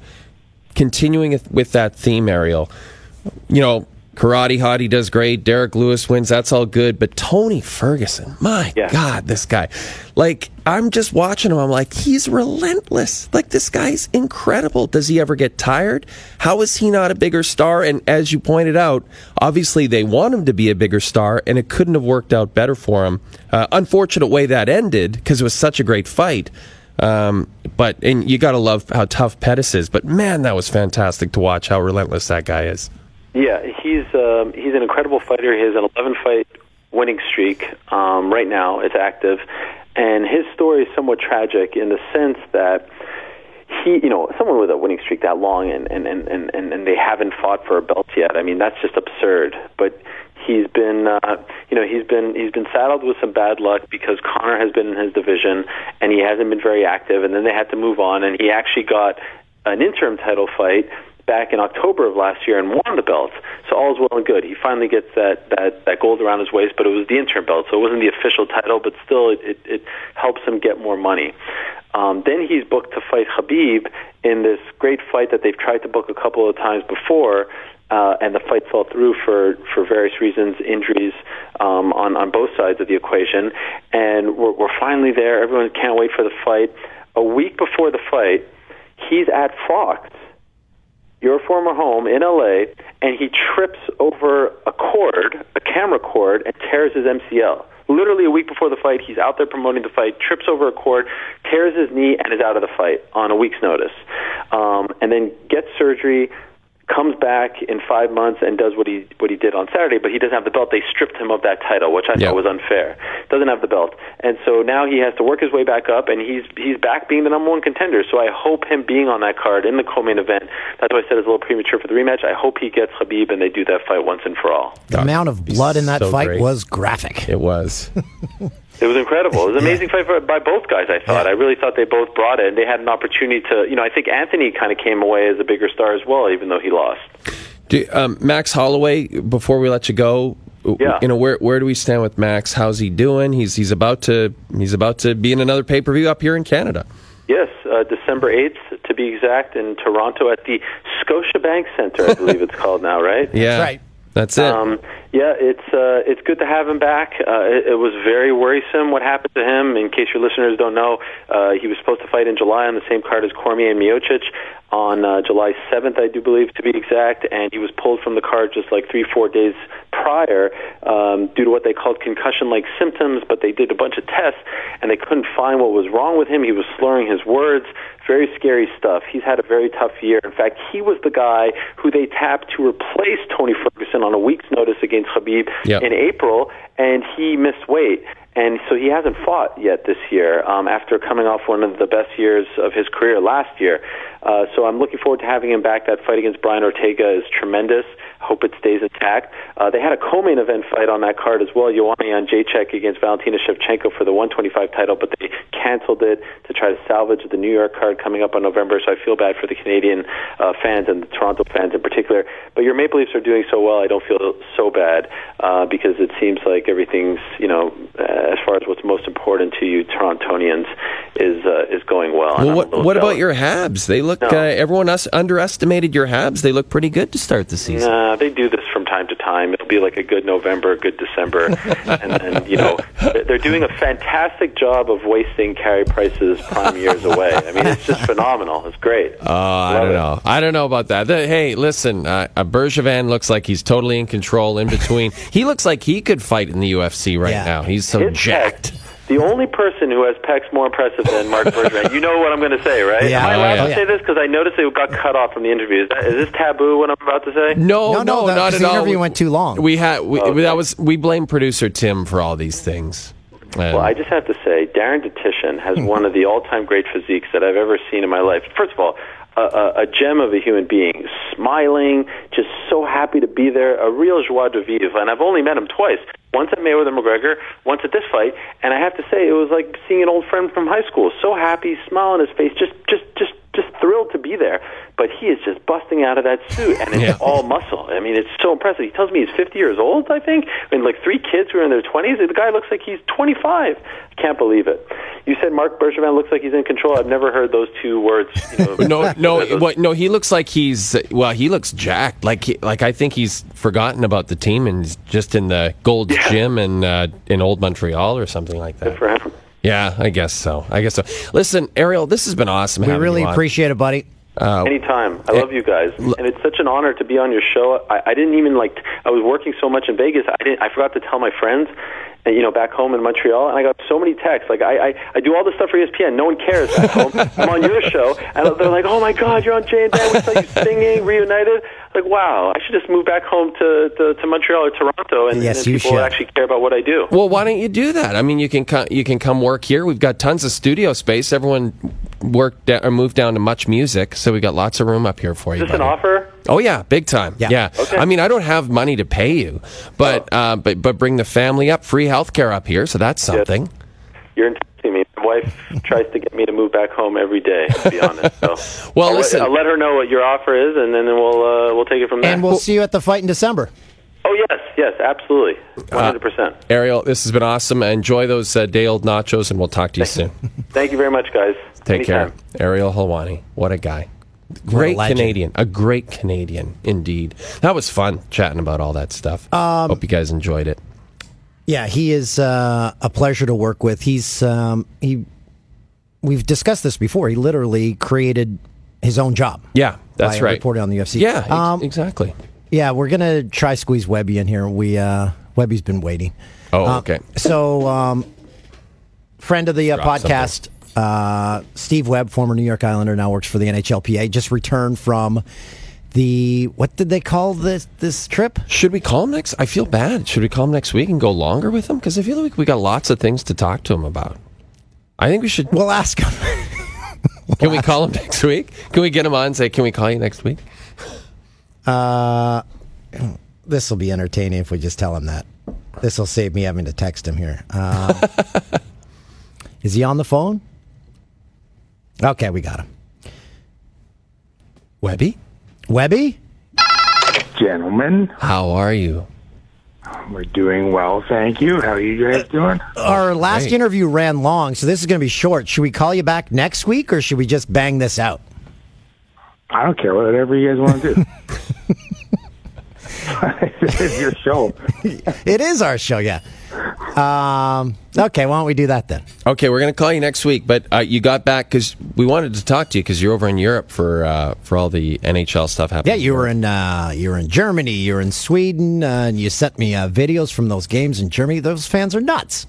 continuing with that theme, Ariel. You know, Karate Hottie does great. Derrick Lewis wins. That's all good. But Tony Ferguson, my yeah. God, this guy. Like, I'm just watching him. I'm like, he's relentless. Like, this guy's incredible. Does he ever get tired? How is he not a bigger star? And as you pointed out, obviously they want him to be a bigger star, and it couldn't have worked out better for him. Uh, unfortunate way that ended because it was such a great fight. Um, but and you got to love how tough Pettis is. But man, that was fantastic to watch how relentless that guy is.
Yeah, he's um, he's an incredible fighter. He has an 11 fight winning streak um, right now. It's active, and his story is somewhat tragic in the sense that he, you know, someone with a winning streak that long and and and and, and they haven't fought for a belt yet. I mean, that's just absurd. But he's been, uh, you know, he's been he's been saddled with some bad luck because Conor has been in his division and he hasn't been very active. And then they had to move on, and he actually got an interim title fight back in October of last year and won the belt. So all's well and good. He finally gets that, that, that gold around his waist, but it was the interim belt, so it wasn't the official title, but still it, it, it helps him get more money. Um, then he's booked to fight Khabib in this great fight that they've tried to book a couple of times before, uh, and the fight fell through for, for various reasons, injuries um, on, on both sides of the equation. And we're, we're finally there. Everyone can't wait for the fight. A week before the fight, he's at Fox your former home in LA, and he trips over a cord, a camera cord, and tears his MCL. Literally a week before the fight, he's out there promoting the fight, trips over a cord, tears his knee, and is out of the fight on a week's notice. Um, and then gets surgery, comes back in five months and does what he what he did on Saturday, but he doesn't have the belt. They stripped him of that title, which I
Yeah.
thought was unfair. Doesn't have the belt, and so now he has to work his way back up, and he's he's back being the number one contender. So I hope him being on that card in the co-main event. That's why I said it's a little premature for the rematch. I hope he gets Khabib and they do that fight once and for all.
The amount of blood in that
so
fight
great.
was graphic.
It was. [laughs]
It was incredible. It was an amazing fight for, by both guys. I thought. I really thought they both brought it, and they had an opportunity to. You know, I think Anthony kind of came away as a bigger star as well, even though he lost.
Do, um, Max Holloway, before we let you go,
Yeah.
you know where where do we stand with Max? How's he doing? He's he's about to he's about to be in another pay per view up here in Canada.
Yes, uh, December 8th, to be exact, in Toronto at the Scotiabank Center, I believe it's called now, right?
Yeah,
right.
That's it.
Um, yeah, it's uh, it's good to have him back. Uh, it, it was very worrisome what happened to him. In case your listeners don't know, uh, he was supposed to fight in July on the same card as Cormier and Miocic on uh, July 7th, I do believe to be exact, and he was pulled from the card just like three, four days prior um, due to what they called concussion-like symptoms. But they did a bunch of tests and they couldn't find what was wrong with him. He was slurring his words. Very scary stuff. He's had a very tough year. In fact, he was the guy who they tapped to replace Tony Ferguson on a week's notice against Khabib
Yep.
in April, and he missed weight. And so he hasn't fought yet this year um, after coming off one of the best years of his career last year. Uh, so I'm looking forward to having him back. That fight against Brian Ortega is tremendous. Hope it stays intact. Uh, they had a co-main event fight on that card as well. Joanna Jedrzejczyk against Valentina Shevchenko for the 125 title, but they canceled it to try to salvage the New York card coming up in November. So I feel bad for the Canadian uh, fans and the Toronto fans in particular. But your Maple Leafs are doing so well. I don't feel so bad uh, because it seems like everything's you know uh, as far as what's most important to you Torontonians is uh, is going well.
Well, what what about your Habs? They look.
No.
Uh, everyone us underestimated your Habs. They look pretty good to start the season.
Nah, they do this from time to time. It'll be like a good November, a good December, [laughs] and then you know they're doing a fantastic job of wasting Carey Price's prime years away. I mean, it's just phenomenal. It's great. [laughs]
Uh, I don't
it.
know. I don't know about that. The- hey, listen, uh, uh, Bergevin looks like he's totally in control in between. [laughs] he looks like he could fight in the UFC right
Yeah.
now. He's so
His
jacked.
pecs, the only person who has pecs more impressive than Marc [laughs] Bergevin. you know what I'm going to say, right?
Yeah.
Am I allowed
yeah.
to say this? Because I noticed it got cut off from the interview. Is, that, is this taboo? What I'm about to say?
No,
No,
no,
no, that-
not
'cause
at
the interview went too long.
We had we,
Okay.
that was we blame producer Tim for all these things. And-
Well, I just have to say, Darren Dutchyshen has hmm. one of the all-time great physiques that I've ever seen in my life. First of all, a, a, gem of a human being, smiling, just so happy to be there, a real joie de vivre. And I've only met him twice. Once at Mayweather McGregor, once at this fight, and I have to say it was like seeing an old friend from high school. So happy, smile on his face, just, just, just, just thrilled to be there. But he is just busting out of that suit, and it's
Yeah.
all muscle. I mean, it's so impressive. He tells me he's 50 years old, I think, and like three kids who are in their 20s. The guy looks like he's 25. I can't believe it. You said Marc Bergevin looks like he's in control. I've never heard those two words. You know, [laughs]
no, no, [laughs] what, no. He looks like he's well. He looks jacked. Like, he, like I think he's forgotten about the team and he's just in the Gold's Gym in uh, in Old Montreal or something like that.
for him.
Yeah, I guess so. I guess so. Listen, Ariel, this has been awesome.
We
having
really
you on.
appreciate it, buddy.
Anytime. I love you guys, and it's such an honor to be on your show. I, I didn't even like. I was working so much in Vegas. I didn't. I forgot to tell my friends,
uh, you know, back home in Montreal, and I got so many texts. Like, I, I, I do all this stuff for ESPN. No one cares back home. [laughs] I'm on your show, and they're like, "Oh my God, you're on Jay and Dan. We saw you singing, reunited." Like, wow, I should just move back home to to, to Montreal or Toronto, and,
Yes,
and
you
people
should.
actually care about what I do.
Well, why don't you do that? I mean, you can co- you can come work here. We've got tons of studio space. Everyone worked da- or moved down to Much Music, so we got lots of room up here for you.
Is this an offer?
Oh yeah, big time. Yeah.
Okay.
I mean, I don't have money to pay you, but
Oh.
uh, but but bring the family up, free healthcare up here, so that's something.
You're enticing me. My wife tries to get me to move back home every day. To be honest, so [laughs]
Well,
I'll, let-
listen.
I'll let her know what your offer is, and then we'll uh, we'll take it from there.
And we'll see you at the fight in December.
oh yes, yes, absolutely, one hundred percent.
Ariel, this has been awesome. Enjoy those uh, day old nachos, and we'll talk to you soon.
Thank you very much, guys.
Take
Anytime.
care. Ariel Helwani. What a guy. Great
legend.
Canadian. A great Canadian, indeed. That was fun chatting about all that stuff.
Um,
Hope you guys enjoyed it.
Yeah, he is uh, a pleasure to work with. He's um, he. We've discussed this before. He literally created his own job.
Yeah, that's right.
Reporting on the UFC.
Yeah, ex-
Um,
exactly.
yeah, we're gonna try squeeze Webby in here. We uh, Webby's been waiting.
Oh,
Uh,
okay.
So, um, friend of the uh, podcast, uh, Steve Webb, former New York Islander, now works for the NHLPA. Just returned from the what did they call this this trip?
Should we call him next? I feel bad. Should we call him next week and go longer with him? Because I feel like we got lots of things to talk to him about. I think we should.
We'll ask him. [laughs]
Can we call him next week? Can we get him on and say, "Can we call you next week"?
Uh, this will be entertaining if we just tell him that. This will save me having to text him here. Um, [laughs] is he on the phone? Okay, we got him.
Webby,
Webby?
Gentlemen,
how are you?
we're doing well, thank you. How are you guys uh, doing?
Our last
great.
interview ran long, so this is going to be short. Should we call you back next week or should we just bang this out?
I don't care, whatever you guys want to do. [laughs] it's your show. [laughs]
It is our show, yeah. Um, okay, why don't we do that then?
Okay, we're going to call you next week. But uh, you got back because we wanted to talk to you because you're over in Europe for uh, for all the NHL stuff happening.
Yeah, you were in uh, you were in Germany, you were in Sweden, uh, and you sent me uh, videos from those games in Germany. Those fans are nuts.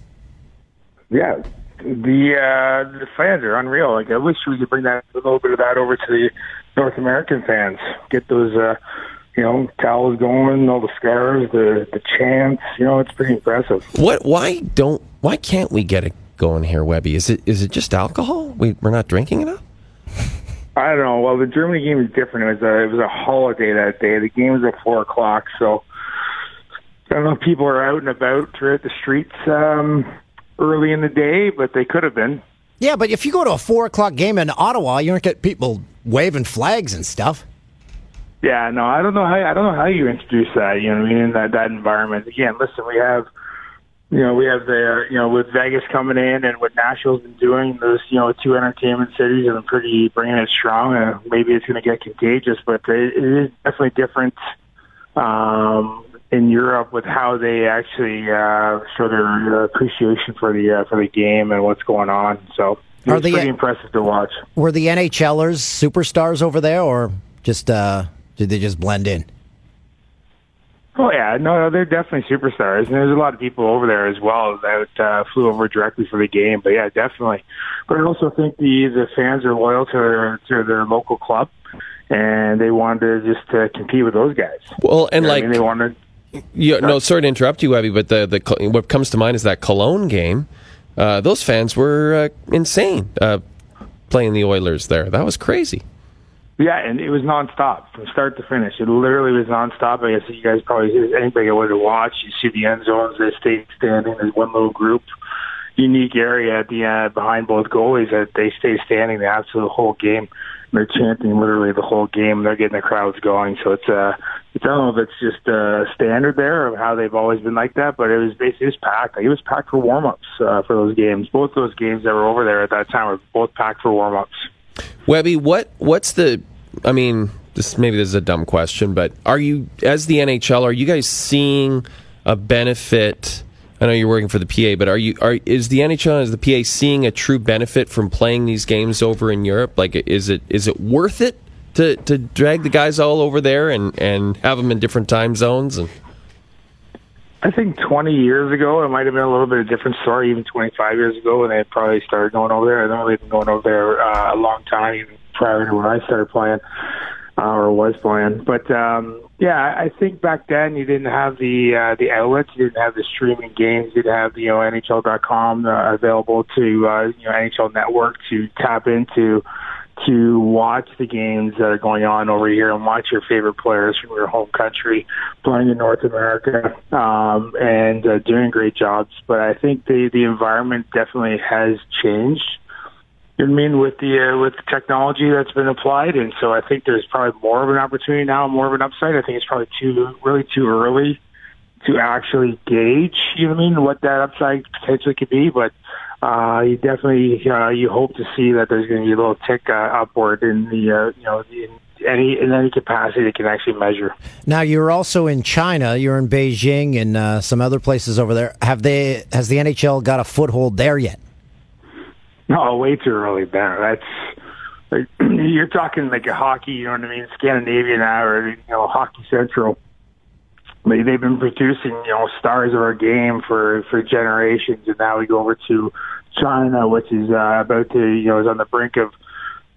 Yeah, the uh, the fans are unreal. Like I wish we could bring that a little bit of that over to the North American fans. Get those, uh, you know, towels going, all the scarves, the the chants. You know, it's pretty impressive.
What? Why don't? Why can't we get it going here, Webby? Is it is it just alcohol? We we're not drinking enough. [laughs]
I don't know. Well, the Germany game is different. It was a it was a holiday that day. The game was at four o'clock, so I don't know if people are out and about throughout the streets um, early in the day, but they could have been.
Yeah, but if you go to a four o'clock game in Ottawa, you don't get people waving flags and stuff.
Yeah, no, I don't know how I don't know how you introduce that. You know, what I mean, in that that environment. Again, listen, we have, you know, we have the you know with Vegas coming in and what Nashville's been doing. Those you know two entertainment cities have been pretty bringing it strong. And maybe it's going to get contagious, but it, it is definitely different um, in Europe with how they actually uh, show their uh, appreciation for the uh, for the game and what's going on. So. It's pretty impressive to watch.
Were the NHLers superstars over there, or just uh, did they just blend in?
Oh yeah, no, no, they're definitely superstars, and there's a lot of people over there as well that uh, flew over directly for the game. But yeah, definitely. But I also think the the fans are loyal to their to their local club, and they wanted to just uh, compete with those guys.
Well, and
You know
like
I mean, they wanted.
you, no, sorry to interrupt you, Webby, but the the what comes to mind is that Cologne game. Uh, those fans were uh, insane uh, playing the Oilers there. That was crazy.
Yeah, and it was nonstop from start to finish. It literally was nonstop. I guess you guys probably anybody would have watched. You see the end zones. They stayed standing. There's one little group, unique area at the uh, behind both goalies that they stay standing the absolute whole game. And They're chanting literally the whole game. They're getting the crowds going. So it's uh, I don't know if it's just uh, standard there of how they've always been like that, but it was basically was packed. Like, it was packed for warm ups uh, for those games. Both those games that were over there at that time were both packed for warm ups.
Webby, what what's the? I mean, this maybe this is a dumb question, but are you as the NHL? Are you guys seeing a benefit? I know you're working for the PA, but are you are is the NHL is the PA seeing a true benefit from playing these games over in Europe? Like, is it is it worth it to to drag the guys all over there and and have them in different time zones and?
I think 20 years ago, it might have been a little bit of a different story. Even 25 years ago, when they had probably started going over there. I know they've been going over there uh, a long time, even prior to when I started playing uh, or was playing. But um, yeah, I think back then you didn't have the uh, the outlets, you didn't have the streaming games, you didn't have you know NHL.com uh, available to uh, you know NHL Network to tap into to watch the games that are going on over here and watch your favorite players from your home country playing in North America um, and uh, doing great jobs. But I think the the environment definitely has changed. You I mean with the uh, with the technology that's been applied, and so I think there's probably more of an opportunity now, more of an upside. I think it's probably too really too early to actually gauge. You know what I mean? What that upside potentially could be, but uh, you definitely uh, you hope to see that there's going to be a little tick uh, upward in the uh, you know in any in any capacity that can actually measure.
Now you're also in China. You're in Beijing and uh, some other places over there. Have they? Has the NHL got a foothold there yet?
No, way too early, Ben. That's like, [clears throat] you're talking like a hockey. You know what I mean? Scandinavia now, or you know, Hockey Central. They, they've been producing, you know, stars of our game for for generations, and now we go over to China, which is uh, about to, you know, is on the brink of,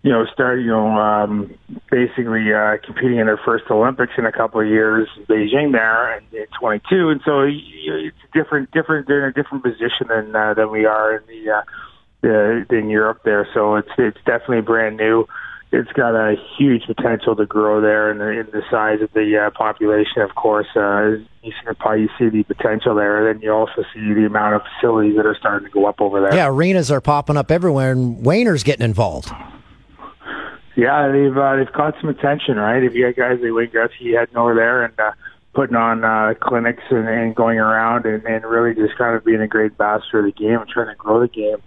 you know, start, you know, um, basically uh, competing in their first Olympics in a couple of years, in Beijing there, and in 22, and so it's different, different, they're in a different position than uh, than we are in the. Uh, uh, in Europe there. So it's it's definitely brand new. It's got a huge potential to grow there, and in, in the size of the uh, population, of course, uh, you see the potential there. and Then you also see the amount of facilities that are starting to go up over there.
Yeah, arenas are popping up everywhere, and Wayner's getting involved.
Yeah, they've uh, they've caught some attention, right? If you got guys like Wayne Gretzky heading over there and uh, putting on uh, clinics and, and going around and, and really just kind of being a great ambassador of the game and trying to grow the game.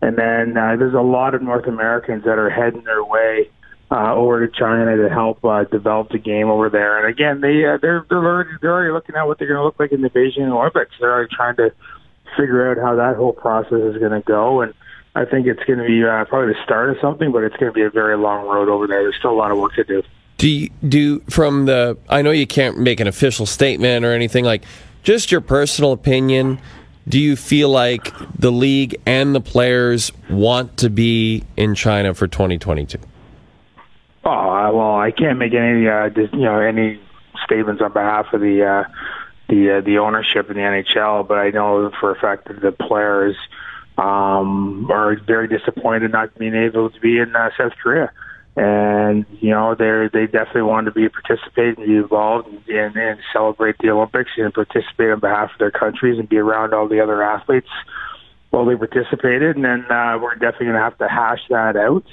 And then uh, there's a lot of North Americans that are heading their way uh, over to China to help uh, develop the game over there. And again, they uh, they're they're already, they're already looking at what they're going to look like in the Beijing Olympics. They're already trying to figure out how that whole process is going to go. And I think it's going to be uh, probably the start of something, but it's going to be a very long road over there. There's still a lot of work to do.
Do you, do from the? I know you can't make an official statement or anything like. Just your personal opinion. Do you feel like the league and the players want to be in China for 2022?
Oh well, I can't make any uh, you know any statements on behalf of the uh, the uh, the ownership in the NHL, but I know for a fact that the players um, are very disappointed not being able to be in uh, South Korea and you know they they definitely want to be participate and be involved and, and, and celebrate the Olympics and participate on behalf of their countries and be around all the other athletes while they participated. And then uh, we're definitely going to have to hash that out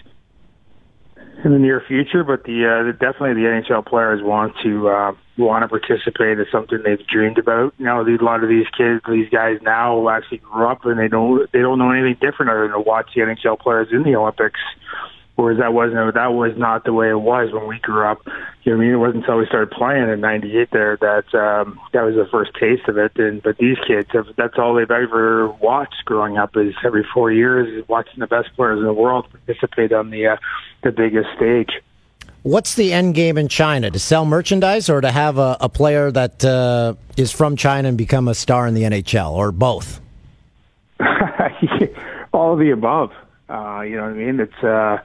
in the near future. But the, uh, the definitely the NHL players want to uh, want to participate. It's something they've dreamed about. You know, a lot of these kids, these guys now actually grew up and they don't they don't know anything different other than to watch the NHL players in the Olympics whereas that wasn't that was not the way it was when we grew up. You know, what I mean, it wasn't until we started playing in '98 there that um, that was the first taste of it. And but these kids have that's all they've ever watched growing up is every four years watching the best players in the world participate on the uh, the biggest stage.
What's the end game in China? To sell merchandise or to have a, a player that uh, is from China and become a star in the NHL, or both? [laughs]
all of the above. Uh, you know what I mean? It's uh,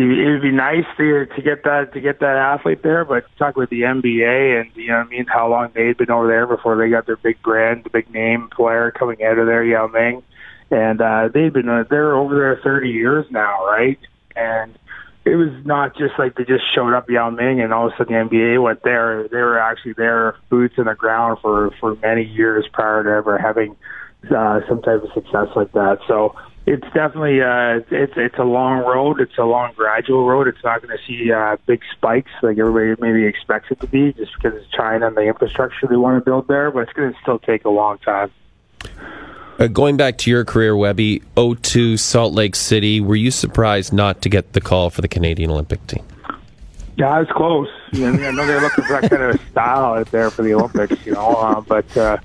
it would be nice to to get that to get that athlete there, but talk with the NBA and you know what I mean how long they'd been over there before they got their big brand, the big name player coming out of there, Yao Ming, and uh, they've been uh, they're over there 30 years now, right? And it was not just like they just showed up Yao Ming and all of a sudden the NBA went there. They were actually there, boots in the ground for for many years prior to ever having uh, some type of success like that. So it's definitely uh, it's it's a long road. It's a long gradual road. It's not going to see uh, big spikes like everybody maybe expects it to be, just because it's China and the infrastructure they want to build there. But it's going to still take a long time.
Uh, going back to your career, Webby, 02 Salt Lake City, were you surprised not to get the call for the Canadian Olympic team?
Yeah, I was close. You know, I know they're looking for that kind of style out there for the Olympics, you know, uh, but. Uh,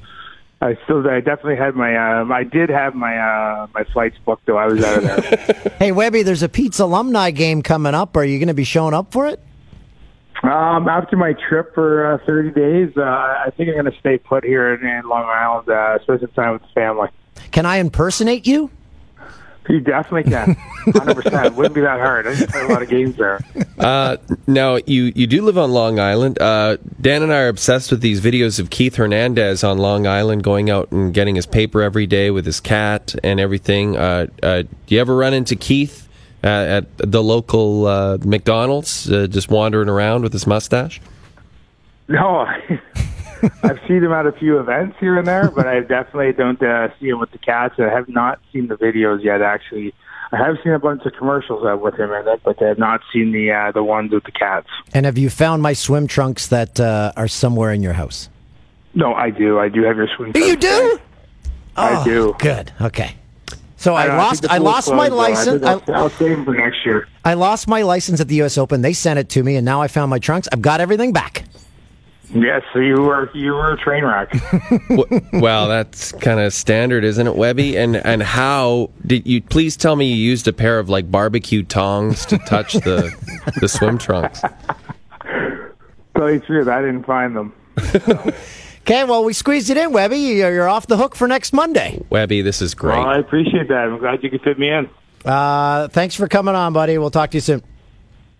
I still, I definitely had my, uh, I did have my, uh, my flights booked though. I was out of there. [laughs]
hey, Webby, there's a Pete's alumni game coming up. Are you going to be showing up for it?
Um, after my trip for uh, 30 days, uh, I think I'm going to stay put here in, in Long Island, uh, spend some time with the family.
Can I impersonate you?
You definitely can. 100%. Wouldn't be that hard. I just play a lot of games there.
Uh, now you you do live on Long Island. Uh, Dan and I are obsessed with these videos of Keith Hernandez on Long Island, going out and getting his paper every day with his cat and everything. Uh, uh, do you ever run into Keith at the local uh, McDonald's, uh, just wandering around with his mustache?
No, [laughs] I've seen him at a few events here and there, but I definitely don't uh, see him with the cats. I have not seen the videos yet. Actually, I have seen a bunch of commercials uh, with him in it, but I have not seen the uh, the ones with the cats.
And have you found my swim trunks that uh, are somewhere in your house?
No, I do. I do have your swim. Trunks.
Do you do?
I do.
Good. Okay. So I,
don't
lost. I lost my
closed. I
license. I,
I'll, I'll save them for next year.
I lost my license at the U.S. Open. They sent it to me, and now I found my trunks. I've got everything back.
Yes, you were you were a train wreck. [laughs]
Well, that's kind of standard, isn't it, Webby? And and how did you? Please tell me you used a pair of like barbecue tongs to touch the [laughs] the swim trunks.
Tell you the truth, I didn't find them.
Okay, well, we squeezed it in, Webby. You're you're off the hook for next Monday.
Webby, this is great.
Well, I appreciate that. I'm glad you could fit me in.
Uh, thanks for coming on, buddy. We'll talk to you soon.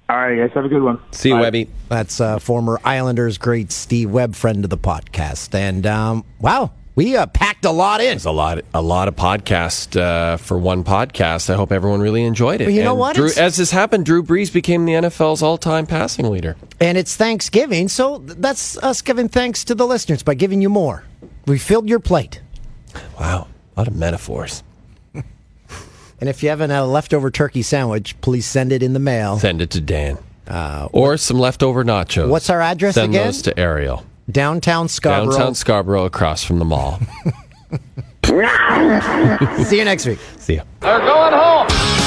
All right, guys, have a good one.
See you, Webby.
That's uh, former Islanders great Steve Webb, friend of the podcast. And um, wow, we uh, packed a lot in.
It's a lot, a lot of podcast uh, for one podcast. I hope everyone really enjoyed it.
Well, you know what?
Drew, as this happened, Drew Brees became the NFL's all-time passing leader.
And it's Thanksgiving, so that's us giving thanks to the listeners by giving you more. We filled your plate.
Wow, a lot of metaphors.
And if you have a leftover turkey sandwich, please send it in the mail.
Send it to Dan.
Uh,
or some leftover nachos.
What's our address
Send
again?
those to Ariel.
Downtown Scarborough.
Downtown Scarborough, across from the mall. [laughs]
See you next week.
See ya.
They're going home.